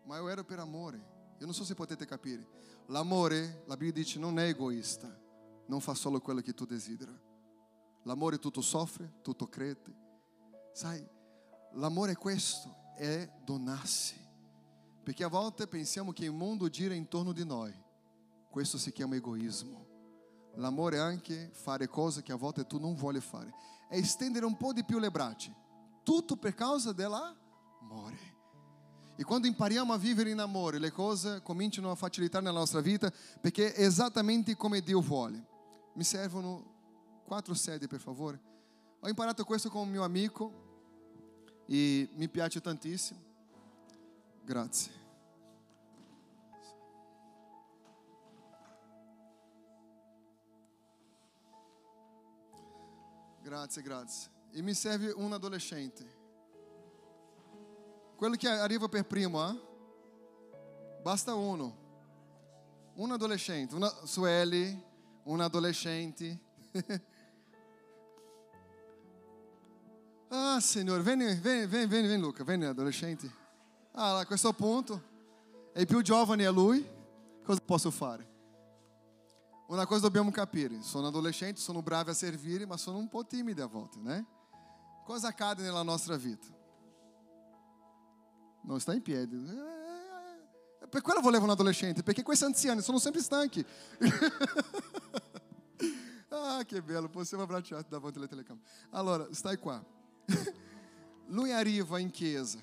ma io ero per amore. Io non so se potete capire. L'amore, la Bibbia dice, non è egoista, non fa solo quello che tu desideri. L'amore tutto soffre, tutto crede. Sai, l'amore è questo, è donarsi. Perché a volte pensiamo che il mondo gira intorno di noi. Questo si chiama egoismo. L'amore è anche fare cose che a volte tu non vuoi fare. È estendere un po' di più le braccia. Tutto per causa dell'amore. E quando impariamo a vivere in amore, le cose cominciano a facilitare nella nostra vita perché è esattamente come Dio vuole. Mi servono quattro sedie, per favore. Ho imparato questo con un mio amico e mi piace tantissimo. Grazie. Grazie, grazie. E mi serve un adolescente. Quello che arriva per primo, eh? Basta uno. Un adolescente, una Sueli, un adolescente. ah, Signore, vieni, vieni, vieni, vieni, Luca, vieni adolescente. Ah, a questo punto, è più giovane a lui, cosa posso fare? Una cosa dobbiamo capire, sono adolescente, sono bravi a servire, ma sono un po' timidi a volte, né? Cosa accade nella nostra vita? Non sta in piedi. Eh, per quello volevo un adolescente, perché questi anziani sono sempre stanchi. ah, che bello, possiamo abbracciarti davanti alle telecamere. Allora, stai qua. Lui arriva in chiesa,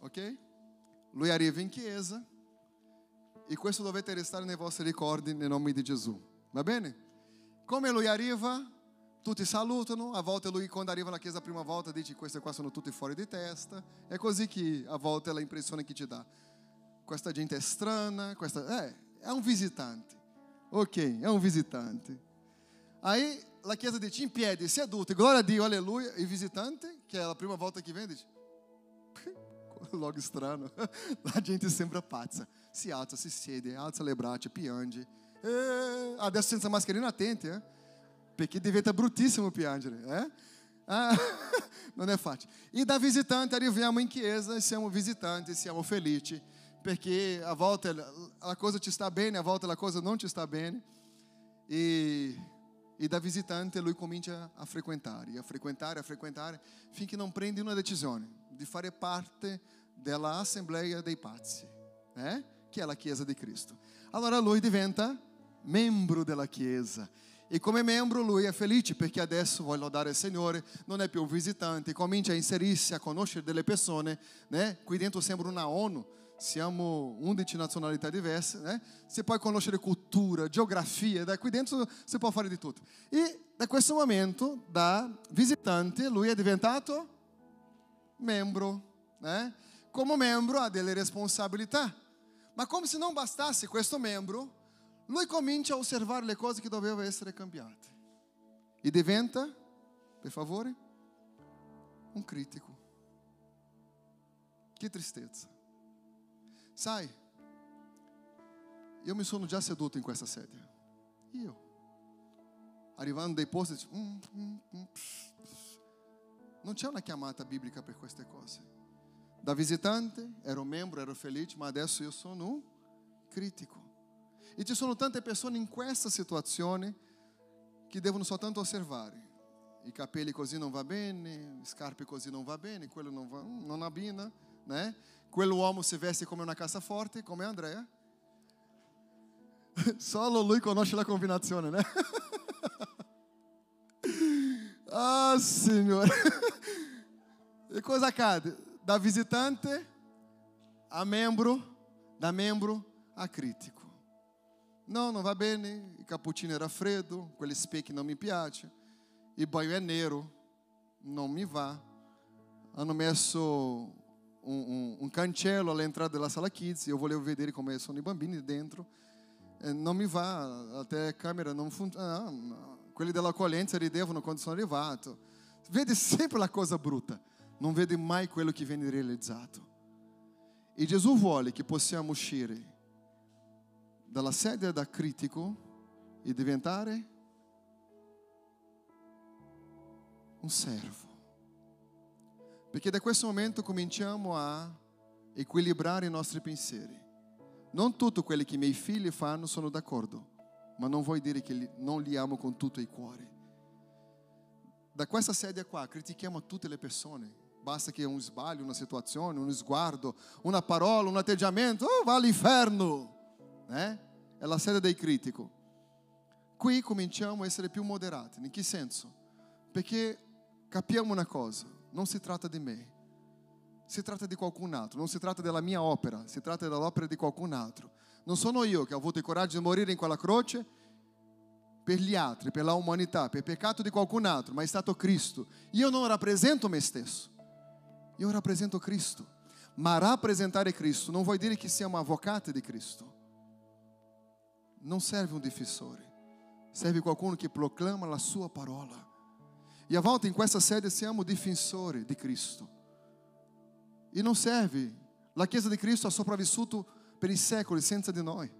ok? Lui arriva in chiesa e questo dovete restare nei vostri ricordi nel nome di Gesù. Va bene? Come lui arriva, tutti salutano, a volte lui quando arriva na chiesa la prima volta dice questi qua sono tutti fuori di testa, è così che a volte è l'impressione che ti dà. Questa gente è strana, questa... Eh, è un visitante. Ok, è un visitante. Aí la chiesa dice in piedi, seduti, gloria a Dio, alleluia. Il visitante, che è la prima volta che viene, dice, logo strano. La gente sembra pazza. Si alza, si siede, alza le braccia, piange. Eh, adesso senza mascherina attenti, eh? Perché diventa bruttissimo piangere. Eh? Ah, non è facile. E da visitante arriviamo in chiesa e siamo visitanti, siamo felici, perché a volte a cosa ci sta bene, a volte la cosa non ci sta bene. E, e da visitante lui comincia a frequentare, a frequentare, a frequentare, finché non prende una decisione di fare parte della Assemblea dei Pazzi, eh? che è la Chiesa di Cristo. Allora lui diventa membro della Chiesa. E come membro lui è felice perché adesso vuole lodare il Signore, non è più un visitante, comincia a inserirsi, a conoscere delle persone, né? Qui dentro sembra una ONU, siamo 11 nazionalità diverse, né? Você pode conoscere cultura, geografia, da qui dentro você può fare di tutto. E da questo momento, da visitante, lui è diventato membro, né? Come membro ha delle responsabilità. Ma come se non bastasse questo membro, lui comincia a osservare le cose che dovevano essere cambiate e diventa, per favore, un critico. Che tristezza. Sai, io mi sono già seduto in questa sedia. Io. Arrivando dai posti, dico, mm, mm, mm, non c'è una chiamata biblica per queste cose. Da visitante ero membro, ero felice, ma adesso io sono un critico. E ci sono tante persone in questa situazione che devono soltanto osservare. I capelli così non va bene, scarpe così non va bene, quello non, va, non abbina, né? Quell'uomo si veste come una cassaforte, come Andrea. Solo lui conosce la combinazione, né? ah, Signore! E cosa accade? Da visitante a membro, da membro a critico. Não, não va bene, il cappuccino era freddo, quelle speck non mi piace, il banho è nero, non mi va. Hanno messo un, un, un cancello all'entrata della sala kids, io volevo vedere come sono i bambini dentro, e non mi va, la telecamera non funziona, ah, no. quelli dell'accoglienza ridevano quando sono arrivato. Vede sempre la cosa brutta, non vede mai quello che viene realizzato. E Gesù vuole che possiamo uscire dalla sedia da critico e diventare un servo. Perché da questo momento cominciamo a equilibrare i nostri pensieri. Non tutto quello che i miei figli fanno sono d'accordo, ma non vuol dire che non li amo con tutto il cuore. Da questa sedia qua critichiamo tutte le persone. Basta che un sbaglio, una situazione, uno sguardo, una parola, un atteggiamento, oh, va all'inferno. Eh? È la sede del critico. Qui cominciamo a essere più moderati. In che senso? Perché capiamo una cosa, non si tratta di me, si tratta di qualcun altro, non si tratta della mia opera, si tratta dell'opera di qualcun altro. Non sono io che ho avuto il coraggio di morire in quella croce per gli altri, per la umanità, per il peccato di qualcun altro, ma è stato Cristo. Io non rappresento me stesso, io rappresento Cristo. Ma rappresentare Cristo non vuol dire che siamo avvocati di Cristo. Non serve un difensore, serve qualcuno che proclama la sua parola. E a volte in questa sede siamo difensori di Cristo. E non serve. La Chiesa di Cristo ha sopravvissuto per i secoli senza di noi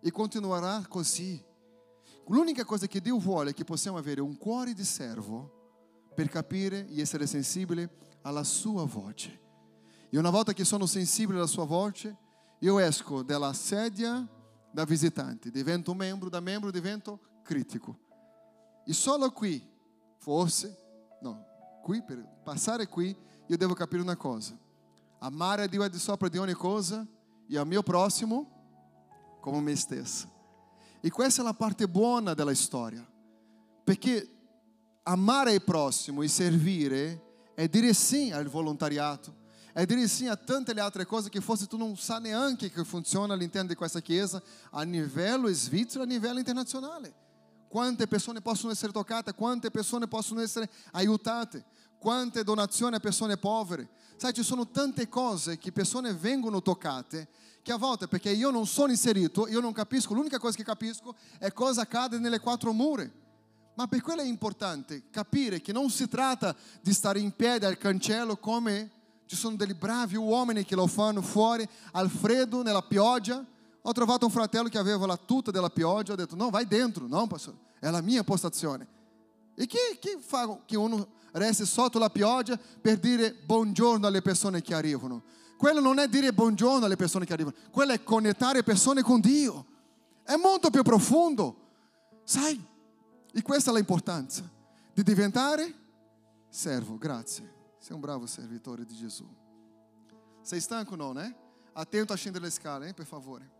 e continuerà così. L'unica cosa che Dio vuole è che possiamo avere un cuore di servo per capire e essere sensibili alla sua voce. E una volta che sono sensibile alla sua voce, io esco dalla sedia da visitante, divento membro, da membro divento critico. E solo qui, forse, no, qui per passare qui, io devo capire una cosa Amare a Dio è di sopra di ogni cosa e al mio prossimo come me stesso. E questa è la parte buona della storia, perché amare il prossimo e servire è dire sì al volontariato, è dire sì a tante altre cose che forse tu non sai neanche che funziona all'interno di questa chiesa a livello svizzero, a livello internazionale. Quante persone possono essere toccate, quante persone possono essere aiutate, quante donazioni a persone povere. Sai, ci sono tante cose che persone vengono toccate che a volte, perché io non sono inserito, io non capisco, l'unica cosa che capisco è cosa accade nelle quattro mura. Ma per quello è importante capire che non si tratta di stare in piedi al cancello come ci sono dei bravi uomini che lo fanno fuori al freddo, nella pioggia. Ho trovato un fratello che aveva la tuta della pioggia, ho detto no, vai dentro, no, pastore, è la mia postazione. E chi, chi fa che uno resti sotto la pioggia per dire buongiorno alle persone che arrivano. Quello non è dire buongiorno alle persone che arrivano, quello è connettare persone con Dio. È molto più profondo. Sai? E questa è l'importanza di diventare servo. Grazie. Sei un bravo servitore di Gesù. Sei stanco não, né? Attento a scendere le scale, hein, per favore.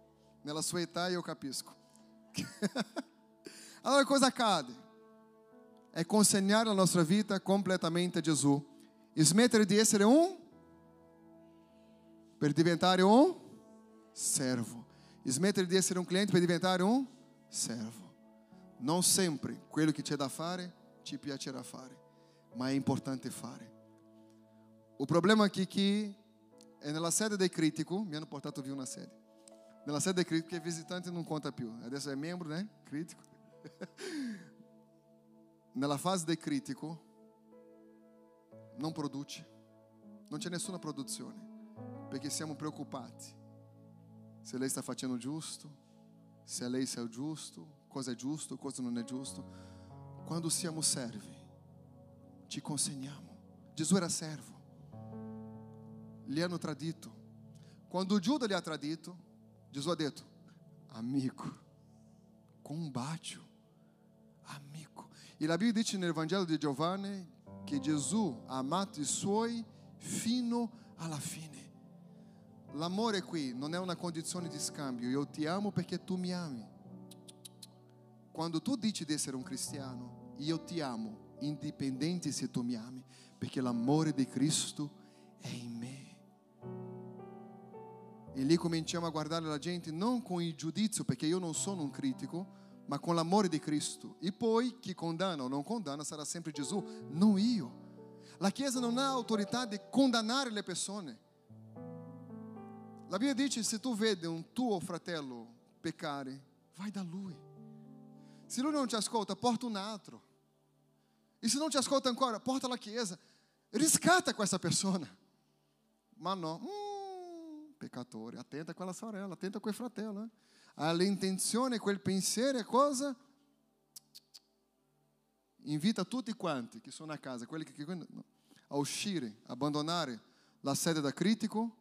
Nella sua età io capisco. allora cosa accade? é consenhar a nossa vida completamente a Jesus. Smettere di essere um per diventare um servo. Smettere di essere um cliente per diventare um servo. Non sempre quello che c'è da fare ci piacerà fare, ma è importante fare. O problema aqui que é nella sede del critico, mi hanno portato via una sede. Nella sede del critico, che visitante non conta più, adesso è membro, né? Critico. nella fase del critico non produce, non c'è nessuna produzione, perché siamo preoccupati se lei sta facendo giusto, se lei sia giusto, cosa è giusto, cosa non è giusto. Quando siamo servi, ci consegniamo. Gesù era servo, li hanno tradito. Quando Giuda li ha tradito, Gesù ha detto, amico, combate-o, amico. E la Bibbia dice nel Vangelo di Giovanni che Gesù ha amato i suoi fino alla fine. L'amore qui non è una condizione di scambio, io ti amo perché tu mi ami. Quando tu dici di essere un cristiano, io ti amo, indipendente se tu mi ami, perché l'amore di Cristo è in me. E lì cominciamo a guardare la gente non con il giudizio, perché io non sono un critico, ma con l'amore di Cristo. E poi chi condanna o non condanna sarà sempre Gesù, non io. La Chiesa non ha autorità di condannare le persone. La Bibbia dice: se tu vedi un tuo fratello peccare, vai da lui. Se lui non ti ascolta, porta un altro. E se non ti ascolta ancora, porta la Chiesa. Riscatta questa persona. Ma no, mm, peccatore, attenta a quella sorella, attenta a quel fratello. Eh? all'intenzione, quel pensiero è cosa? Invita tutti quanti che sono a casa, quelli che... A uscire, abbandonare la sede da critico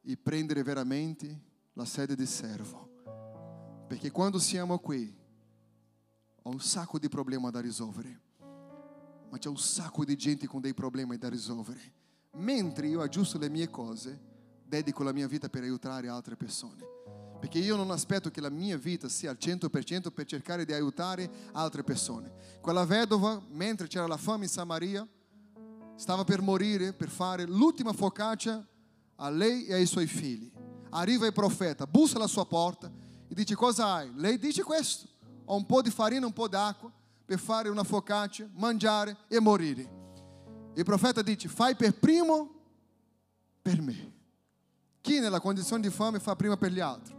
e prendere veramente la sede di servo. Perché quando siamo qui, ho un sacco di problemi da risolvere, ma c'è un sacco di gente con dei problemi da risolvere. Mentre io aggiusto le mie cose, dedico la mia vita per aiutare altre persone. Perché io non aspetto che la mia vita sia al 100% per cercare di aiutare altre persone. Quella vedova, mentre c'era la fame in Samaria, stava per morire per fare l'ultima focaccia a lei e ai suoi figli. Arriva il profeta, bussa alla sua porta e dice cosa hai? Lei dice questo, ho un po' di farina, un po' d'acqua per fare una focaccia, mangiare e morire. Il profeta dice fai per primo per me. Chi nella condizione di fame fa prima per gli altri?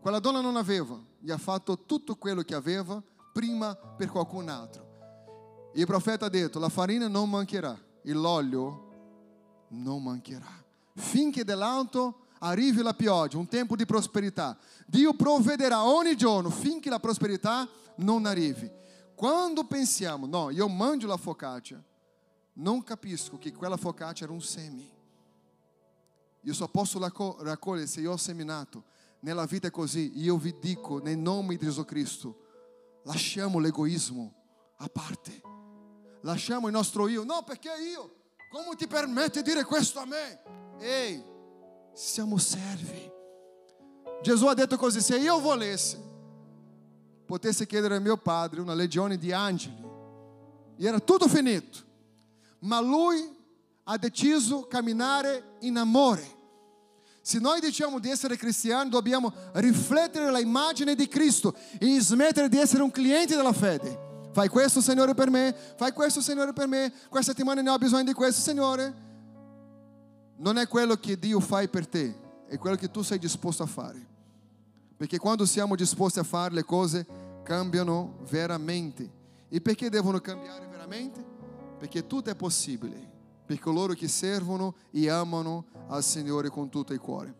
Quella donna non aveva, gli ha fatto tutto quello che aveva prima per qualcun altro. E il profeta ha detto, la farina non mancherà, e l'olio non mancherà. Finché dell'alto arrivi la pioggia, un tempo di prosperità. Dio provvederà ogni giorno finché la prosperità non arrivi. Quando pensiamo, no, io mangio la focaccia, non capisco che quella focaccia era un seme. Io só posso raccogliere se io ho seminato. Nella vita è così. Io vi dico, nel nome di Gesù Cristo, lasciamo l'egoismo a parte. Lasciamo il nostro io. No, perché io? Come ti permette di dire questo a me? Ehi, siamo servi. Gesù ha detto così, se io volessi, potesse chiedere a mio padre una legione di angeli. E era tutto finito. Ma lui ha deciso camminare in amore. Se noi diciamo di essere cristiani, dobbiamo riflettere la immagine di Cristo e smettere di essere un cliente della fede. Fai questo, Signore, per me. Fai questo, Signore, per me. Questa settimana ne ho bisogno di questo, Signore. Non è quello che Dio fa per te, è quello che tu sei disposto a fare. Perché quando siamo disposti a fare le cose cambiano veramente. E perché devono cambiare veramente? Perché tutto è possibile per coloro che servono e amano al Signore con tutto il cuore.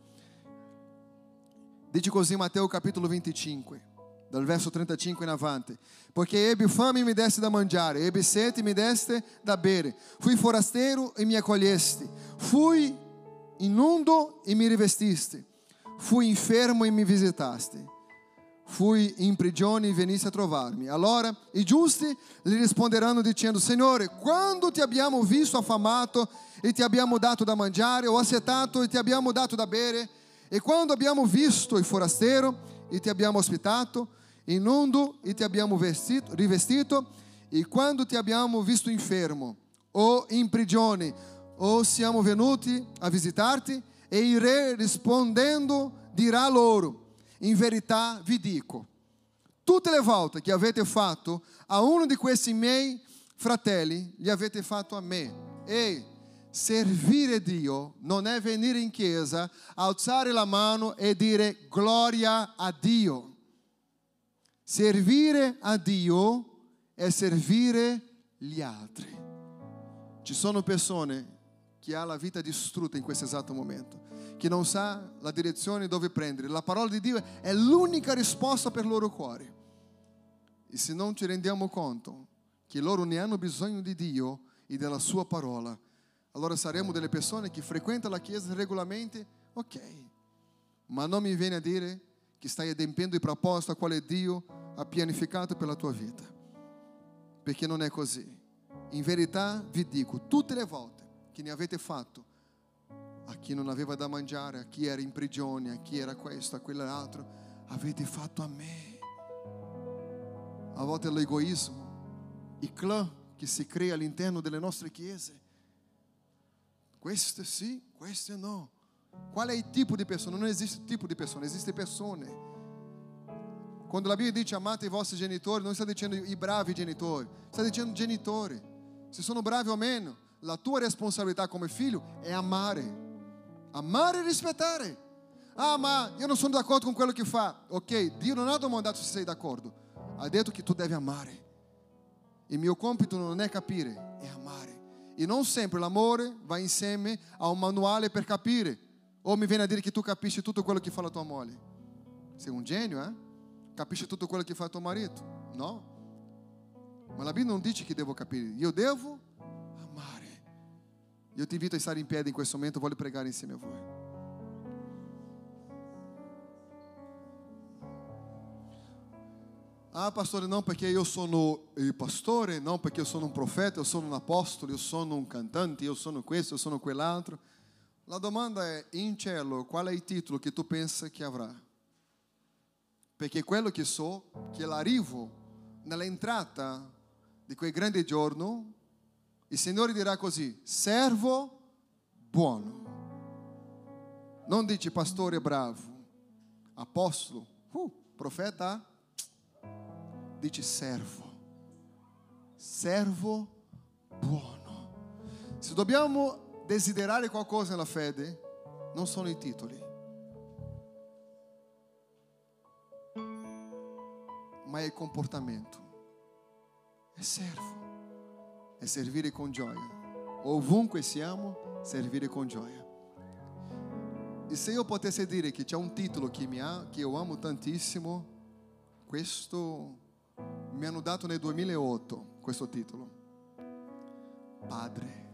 Dice così Matteo capitolo 25, dal verso 35 in avanti. Poiché ebbi fame e mi deste da mangiare, ebbi sete e mi deste da bere. Fui forasteiro e mi accoglieste. Fui inundo e mi rivestiste. Fui infermo e mi visitaste fui in prigione e venisse a trovarmi. Allora i giusti gli risponderanno dicendo, Signore, quando ti abbiamo visto affamato e ti abbiamo dato da mangiare, o assetato e ti abbiamo dato da bere, e quando abbiamo visto il forastero e ti abbiamo ospitato, inundo e ti abbiamo vestito, rivestito, e quando ti abbiamo visto infermo o in prigione, o siamo venuti a visitarti, e il re rispondendo dirà loro, in verità vi dico, tutte le volte che avete fatto a uno di questi miei fratelli, li avete fatto a me. E servire Dio non è venire in chiesa, alzare la mano e dire gloria a Dio. Servire a Dio è servire gli altri. Ci sono persone che hanno la vita distrutta in questo esatto momento che non sa la direzione dove prendere. La parola di Dio è l'unica risposta per il loro cuore. E se non ci rendiamo conto che loro ne hanno bisogno di Dio e della sua parola, allora saremo delle persone che frequentano la chiesa regolarmente, ok, ma non mi viene a dire che stai adempiendo il proposito a quale Dio ha pianificato per la tua vita, perché non è così. In verità vi dico, tutte le volte che ne avete fatto a chi non aveva da mangiare, a chi era in prigione, a chi era questo, a quell'altro, avete fatto a me. A volte l'egoismo, il clan che si crea all'interno delle nostre chiese. Questo sì, questo no. Qual è il tipo di persona? Non esiste tipo di persona, esiste persone. Quando la Bibbia dice amate i vostri genitori, non sta dicendo i bravi genitori, sta dicendo genitori. Se sono bravi o meno, la tua responsabilità come figlio è amare. Amare e rispettare. Ah, ma io non sono d'accordo con quello che fa. Ok, Dio non ha domandato se sei d'accordo. Ha detto che tu devi amare. Il mio compito non è capire, è amare. E non sempre l'amore va insieme a un manuale per capire. O mi viene a dire che tu capisci tutto quello che fa la tua moglie. Sei un genio, eh? Capisci tutto quello che fa tuo marito? No. Ma la Bibbia non dice che devo capire. Io devo. Io ti invito a stare in piedi in questo momento, voglio pregare insieme a voi. Ah, pastore, não perché io sono il pastore, não perché io sono un profeta, io sono un apostolo, io sono un cantante, io sono questo, io sono quell'altro. La domanda è, in cielo, qual è il titolo che tu pensi che avrà? Perché quello che so, che l'arrivo nell'entrata di quel grande giorno, il Signore dirà così, servo buono. Non dice pastore bravo, apostolo, uh, profeta, dice servo. Servo buono. Se dobbiamo desiderare qualcosa nella fede, non sono i titoli, ma è il comportamento. È servo. È servire con gioia. Ovunque siamo, servire con gioia. E se io potessi dire che c'è un titolo che, mi ha, che io amo tantissimo, questo mi hanno dato nel 2008 questo titolo. Padre.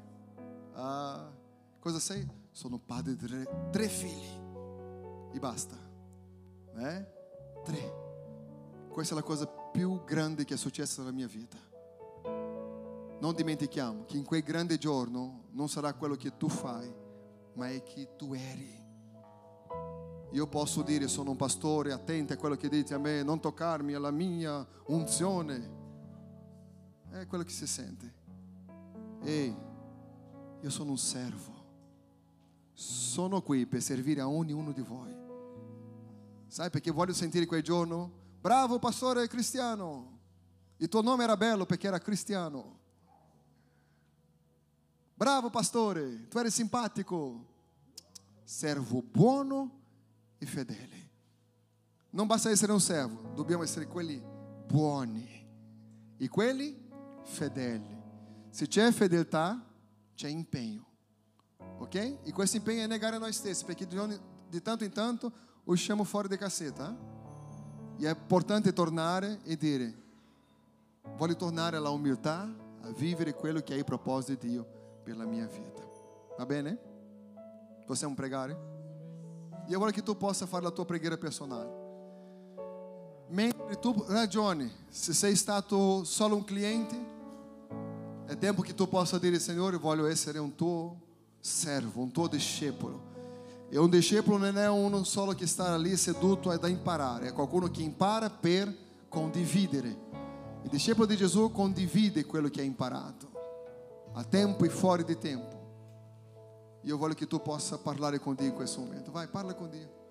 Ah, cosa sei? Sono padre di tre figli. E basta. Eh? Tre. Questa è la cosa più grande che è successa nella mia vita. Non dimentichiamo che in quel grande giorno non sarà quello che tu fai, ma è chi tu eri. Io posso dire sono un pastore, attento a quello che dite a me, non toccarmi alla mia unzione. È quello che si sente. Ehi, io sono un servo. Sono qui per servire a ognuno di voi. Sai perché voglio sentire quel giorno? Bravo pastore cristiano. Il tuo nome era bello perché era cristiano. Bravo pastore, tu eri simpatico. Servo buono e fedele. Non basta essere un servo, dobbiamo essere quelli buoni e quelli fedeli. Se c'è fedeltà, c'è impegno. Ok? E questo impegno è negare a noi stessi, perché di, ogni, di tanto in tanto usciamo fuori di cassetta. E è importante tornare e dire, voglio tornare alla umiltà, a vivere quello che è il proposito di Dio per la mia vita. Va bene? Possiamo pregare? E voglio che tu possa fare la tua preghiera personale. Mentre tu ragioni, se sei stato solo un cliente, è tempo che tu possa dire, Signore, voglio essere un tuo servo, un tuo discepolo. E un discepolo non è uno solo che sta lì seduto da imparare, è qualcuno che impara per condividere. Il discepolo di Gesù condivide quello che ha imparato, a tempo e fuori di tempo. E eu voglio che tu possa Dio in questo momento. Vai, parla com Dio.